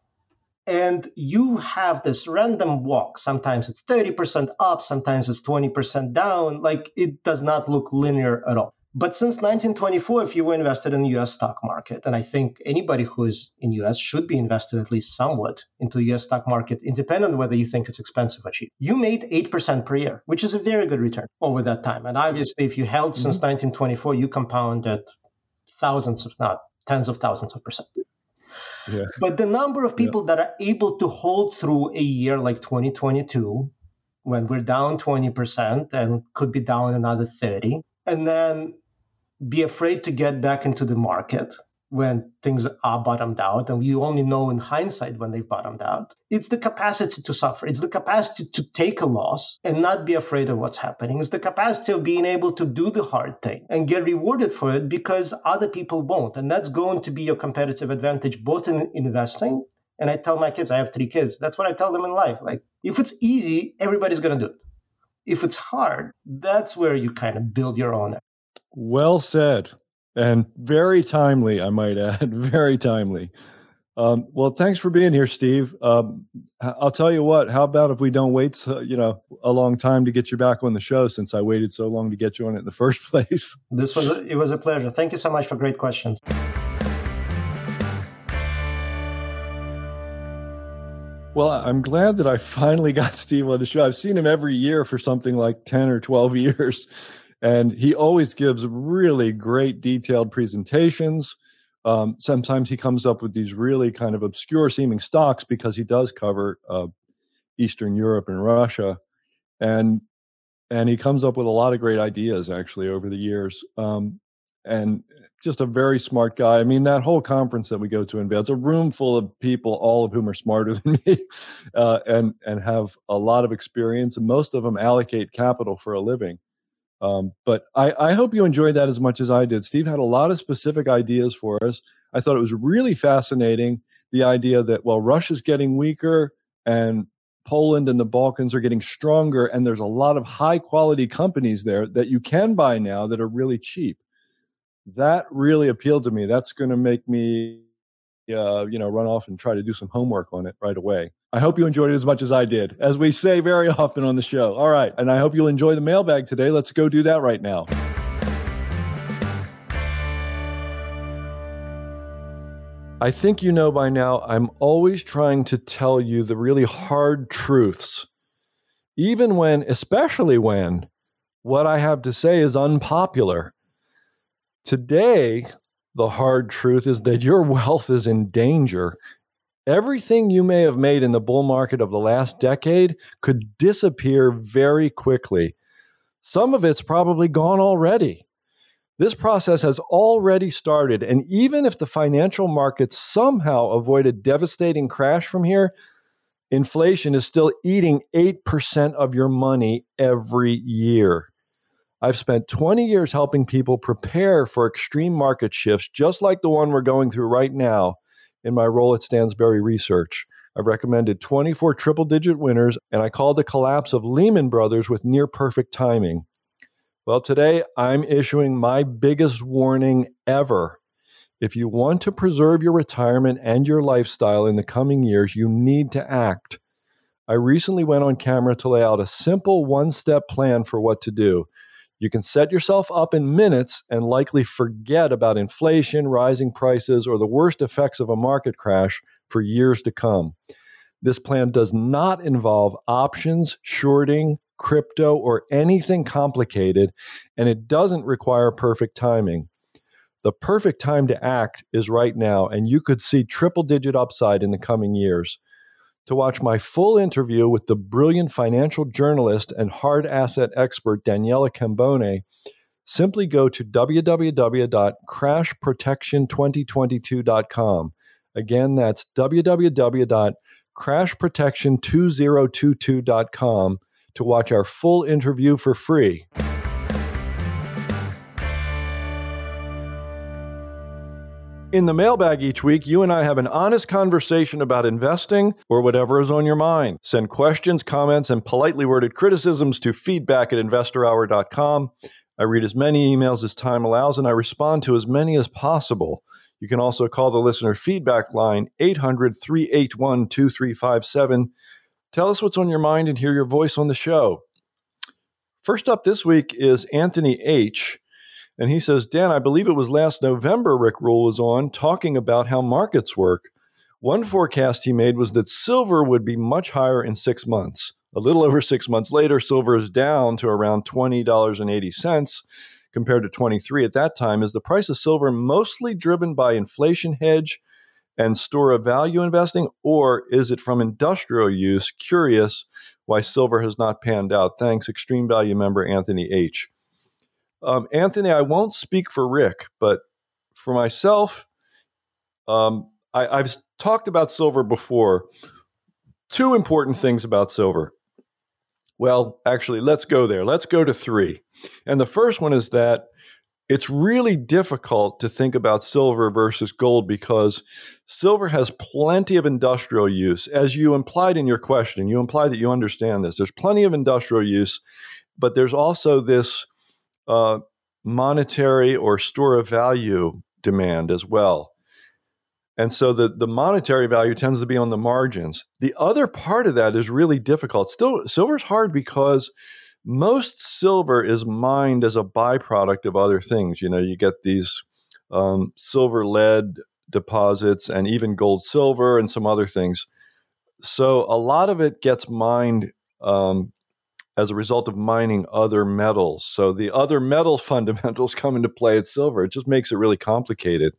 And you have this random walk. Sometimes it's 30% up, sometimes it's 20% down. Like it does not look linear at all. But since 1924, if you were invested in the US stock market, and I think anybody who is in US should be invested at least somewhat into the US stock market, independent whether you think it's expensive or cheap, you made 8% per year, which is a very good return over that time. And obviously, if you held mm-hmm. since 1924, you compounded thousands, if not tens of thousands of percent. Yeah. But the number of people yeah. that are able to hold through a year like 2022, when we're down 20% and could be down another 30, and then be afraid to get back into the market when things are bottomed out. And you only know in hindsight when they've bottomed out. It's the capacity to suffer. It's the capacity to take a loss and not be afraid of what's happening. It's the capacity of being able to do the hard thing and get rewarded for it because other people won't. And that's going to be your competitive advantage both in investing. And i tell my kids i have three kids. That's what i tell them in life. Like if it's easy everybody's going to do it if it's hard that's where you kind of build your own well said. And very timely, I might add. Very timely. Um, well, thanks for being here, Steve. Um, I'll tell you what. How about if we don't wait, so, you know, a long time to get you back on the show, since I waited so long to get you on it in the first place. This was a, it was a pleasure. Thank you so much for great questions. Well, I'm glad that I finally got Steve on the show. I've seen him every year for something like 10 or 12 years. And he always gives really great detailed presentations. Um, sometimes he comes up with these really kind of obscure seeming stocks because he does cover uh, Eastern Europe and Russia. And and he comes up with a lot of great ideas actually over the years. Um, and just a very smart guy. I mean, that whole conference that we go to in Vail, it's a room full of people, all of whom are smarter than me, uh, and and have a lot of experience, and most of them allocate capital for a living. Um, but I, I hope you enjoyed that as much as I did. Steve had a lot of specific ideas for us. I thought it was really fascinating the idea that, well, Russia's getting weaker and Poland and the Balkans are getting stronger, and there's a lot of high quality companies there that you can buy now that are really cheap. That really appealed to me. That's going to make me uh, you know, run off and try to do some homework on it right away. I hope you enjoyed it as much as I did, as we say very often on the show. All right. And I hope you'll enjoy the mailbag today. Let's go do that right now. I think you know by now, I'm always trying to tell you the really hard truths, even when, especially when, what I have to say is unpopular. Today, the hard truth is that your wealth is in danger Everything you may have made in the bull market of the last decade could disappear very quickly. Some of it's probably gone already. This process has already started, and even if the financial markets somehow avoid a devastating crash from here, inflation is still eating 8% of your money every year. I've spent 20 years helping people prepare for extreme market shifts, just like the one we're going through right now in my role at Stansberry Research. I've recommended 24 triple digit winners, and I called the collapse of Lehman Brothers with near perfect timing. Well, today I'm issuing my biggest warning ever. If you want to preserve your retirement and your lifestyle in the coming years, you need to act. I recently went on camera to lay out a simple one step plan for what to do. You can set yourself up in minutes and likely forget about inflation, rising prices, or the worst effects of a market crash for years to come. This plan does not involve options, shorting, crypto, or anything complicated, and it doesn't require perfect timing. The perfect time to act is right now, and you could see triple digit upside in the coming years. To watch my full interview with the brilliant financial journalist and hard asset expert Daniela Cambone, simply go to www.crashprotection2022.com. Again, that's www.crashprotection2022.com to watch our full interview for free. In the mailbag each week, you and I have an honest conversation about investing or whatever is on your mind. Send questions, comments, and politely worded criticisms to feedback at investorhour.com. I read as many emails as time allows, and I respond to as many as possible. You can also call the listener feedback line 800 381 2357. Tell us what's on your mind and hear your voice on the show. First up this week is Anthony H. And he says, Dan, I believe it was last November Rick Rule was on talking about how markets work. One forecast he made was that silver would be much higher in six months. A little over six months later, silver is down to around $20.80 compared to 23 at that time. Is the price of silver mostly driven by inflation hedge and store of value investing, or is it from industrial use? Curious why silver has not panned out. Thanks, Extreme Value member Anthony H. Um, Anthony, I won't speak for Rick, but for myself, um, I, have talked about silver before. Two important things about silver. Well, actually, let's go there. Let's go to three. And the first one is that it's really difficult to think about silver versus gold because silver has plenty of industrial use. As you implied in your question, you implied that you understand this. There's plenty of industrial use, but there's also this uh, monetary or store of value demand as well. And so the, the monetary value tends to be on the margins. The other part of that is really difficult. Still, silver's hard because most silver is mined as a byproduct of other things. You know, you get these um, silver lead deposits and even gold silver and some other things. So a lot of it gets mined um, as a result of mining other metals. So the other metal fundamentals come into play at silver. It just makes it really complicated.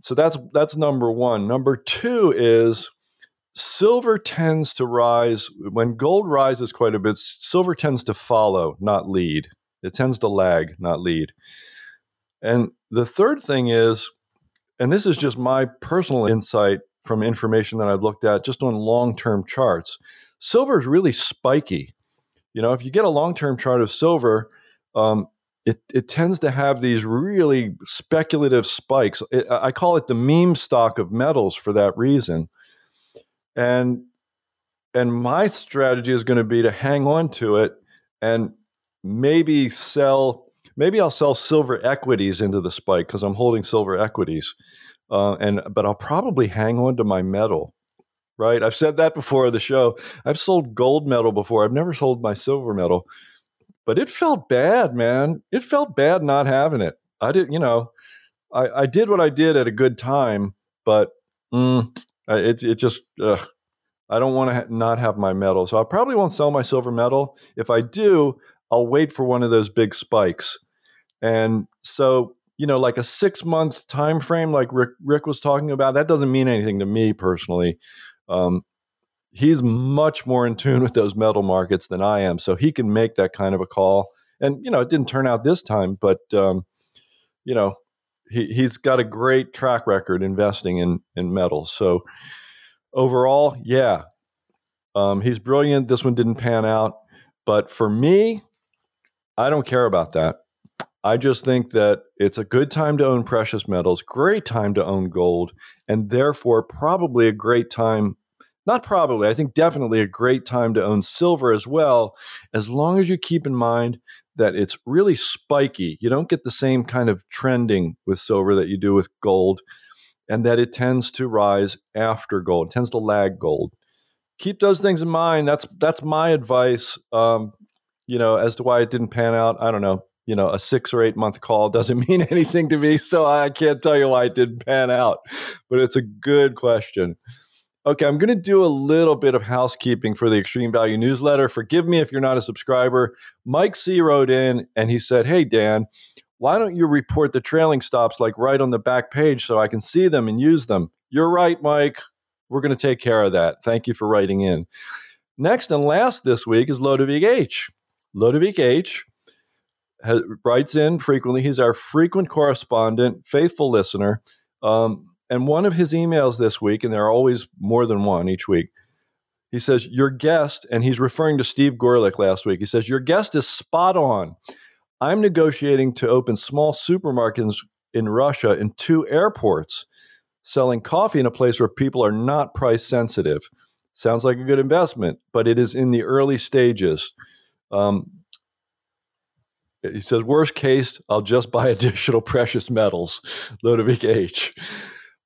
So that's that's number 1. Number 2 is silver tends to rise when gold rises quite a bit, silver tends to follow, not lead. It tends to lag, not lead. And the third thing is and this is just my personal insight from information that I've looked at just on long-term charts silver is really spiky. You know, if you get a long term chart of silver, um, it, it tends to have these really speculative spikes. It, I call it the meme stock of metals for that reason. And and my strategy is going to be to hang on to it and maybe sell maybe I'll sell silver equities into the spike because I'm holding silver equities. Uh, and but I'll probably hang on to my metal right? I've said that before on the show. I've sold gold metal before. I've never sold my silver metal, but it felt bad, man. It felt bad not having it. I did, you know, I, I did what I did at a good time, but mm, it it just ugh, I don't want to ha- not have my metal. so I probably won't sell my silver metal. If I do, I'll wait for one of those big spikes, and so you know, like a six month time frame, like Rick, Rick was talking about, that doesn't mean anything to me personally. Um, he's much more in tune with those metal markets than I am, so he can make that kind of a call. And you know, it didn't turn out this time, but um, you know, he he's got a great track record investing in in metals. So overall, yeah, um, he's brilliant. This one didn't pan out, but for me, I don't care about that. I just think that it's a good time to own precious metals, great time to own gold, and therefore probably a great time not probably, I think definitely a great time to own silver as well, as long as you keep in mind that it's really spiky. You don't get the same kind of trending with silver that you do with gold, and that it tends to rise after gold, it tends to lag gold. Keep those things in mind. That's that's my advice. Um, you know, as to why it didn't pan out. I don't know. You know, a six or eight month call doesn't mean anything to me, so I can't tell you why it didn't pan out. But it's a good question. Okay, I'm going to do a little bit of housekeeping for the Extreme Value newsletter. Forgive me if you're not a subscriber. Mike C wrote in and he said, Hey, Dan, why don't you report the trailing stops like right on the back page so I can see them and use them? You're right, Mike. We're going to take care of that. Thank you for writing in. Next and last this week is Ludovic H. Ludovic H has, writes in frequently. He's our frequent correspondent, faithful listener. Um, and one of his emails this week, and there are always more than one each week, he says, Your guest, and he's referring to Steve Gorelick last week, he says, Your guest is spot on. I'm negotiating to open small supermarkets in Russia in two airports, selling coffee in a place where people are not price sensitive. Sounds like a good investment, but it is in the early stages. Um, he says, worst case, I'll just buy additional precious metals. Ludovic H.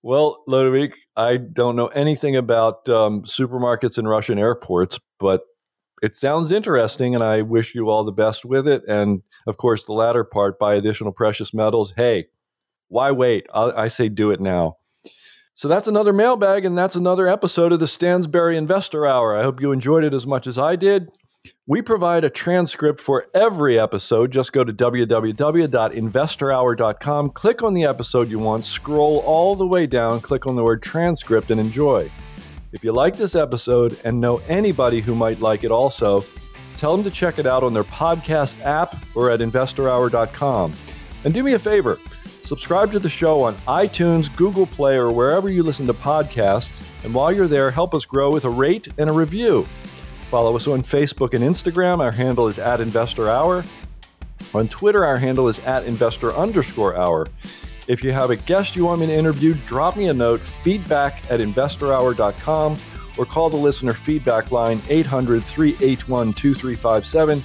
Well, Ludovic, I don't know anything about um, supermarkets and Russian airports, but it sounds interesting, and I wish you all the best with it. And of course, the latter part, buy additional precious metals. Hey, why wait? I, I say do it now. So that's another mailbag, and that's another episode of the Stansberry Investor Hour. I hope you enjoyed it as much as I did. We provide a transcript for every episode. Just go to www.investorhour.com, click on the episode you want, scroll all the way down, click on the word transcript, and enjoy. If you like this episode and know anybody who might like it also, tell them to check it out on their podcast app or at investorhour.com. And do me a favor subscribe to the show on iTunes, Google Play, or wherever you listen to podcasts. And while you're there, help us grow with a rate and a review. Follow us on Facebook and Instagram. Our handle is at Investor Hour. On Twitter, our handle is at Investor underscore Hour. If you have a guest you want me to interview, drop me a note, feedback at investorhour.com, or call the listener feedback line 800 381 2357.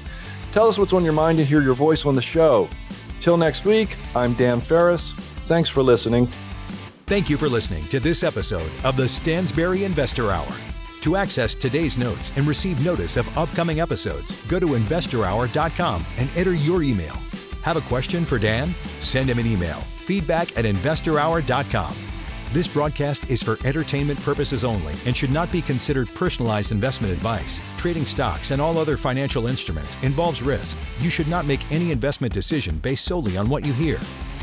Tell us what's on your mind and hear your voice on the show. Till next week, I'm Dan Ferris. Thanks for listening. Thank you for listening to this episode of the Stansberry Investor Hour. To access today's notes and receive notice of upcoming episodes, go to investorhour.com and enter your email. Have a question for Dan? Send him an email. Feedback at investorhour.com. This broadcast is for entertainment purposes only and should not be considered personalized investment advice. Trading stocks and all other financial instruments involves risk. You should not make any investment decision based solely on what you hear.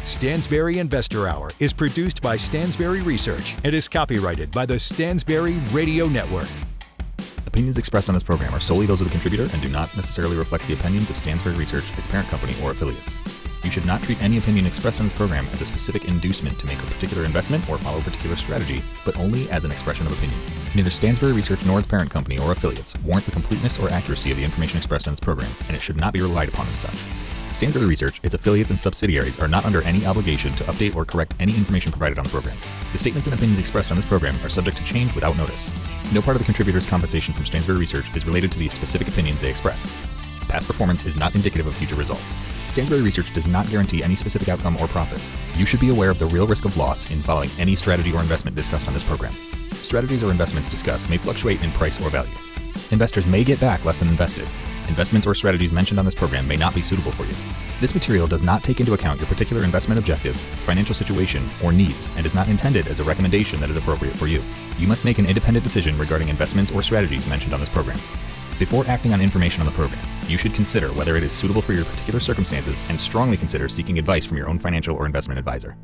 Stansberry Investor Hour is produced by Stansberry Research and is copyrighted by the Stansberry Radio Network. Opinions expressed on this program are solely those of the contributor and do not necessarily reflect the opinions of Stansberry Research, its parent company, or affiliates. You should not treat any opinion expressed on this program as a specific inducement to make a particular investment or follow a particular strategy, but only as an expression of opinion. Neither Stansberry Research nor its parent company or affiliates warrant the completeness or accuracy of the information expressed on this program, and it should not be relied upon as such. Stansberry Research, its affiliates, and subsidiaries are not under any obligation to update or correct any information provided on the program. The statements and opinions expressed on this program are subject to change without notice. No part of the contributor's compensation from Stansberry Research is related to the specific opinions they express. Past performance is not indicative of future results. Stansberry Research does not guarantee any specific outcome or profit. You should be aware of the real risk of loss in following any strategy or investment discussed on this program. Strategies or investments discussed may fluctuate in price or value. Investors may get back less than invested. Investments or strategies mentioned on this program may not be suitable for you. This material does not take into account your particular investment objectives, financial situation, or needs, and is not intended as a recommendation that is appropriate for you. You must make an independent decision regarding investments or strategies mentioned on this program. Before acting on information on the program, you should consider whether it is suitable for your particular circumstances and strongly consider seeking advice from your own financial or investment advisor.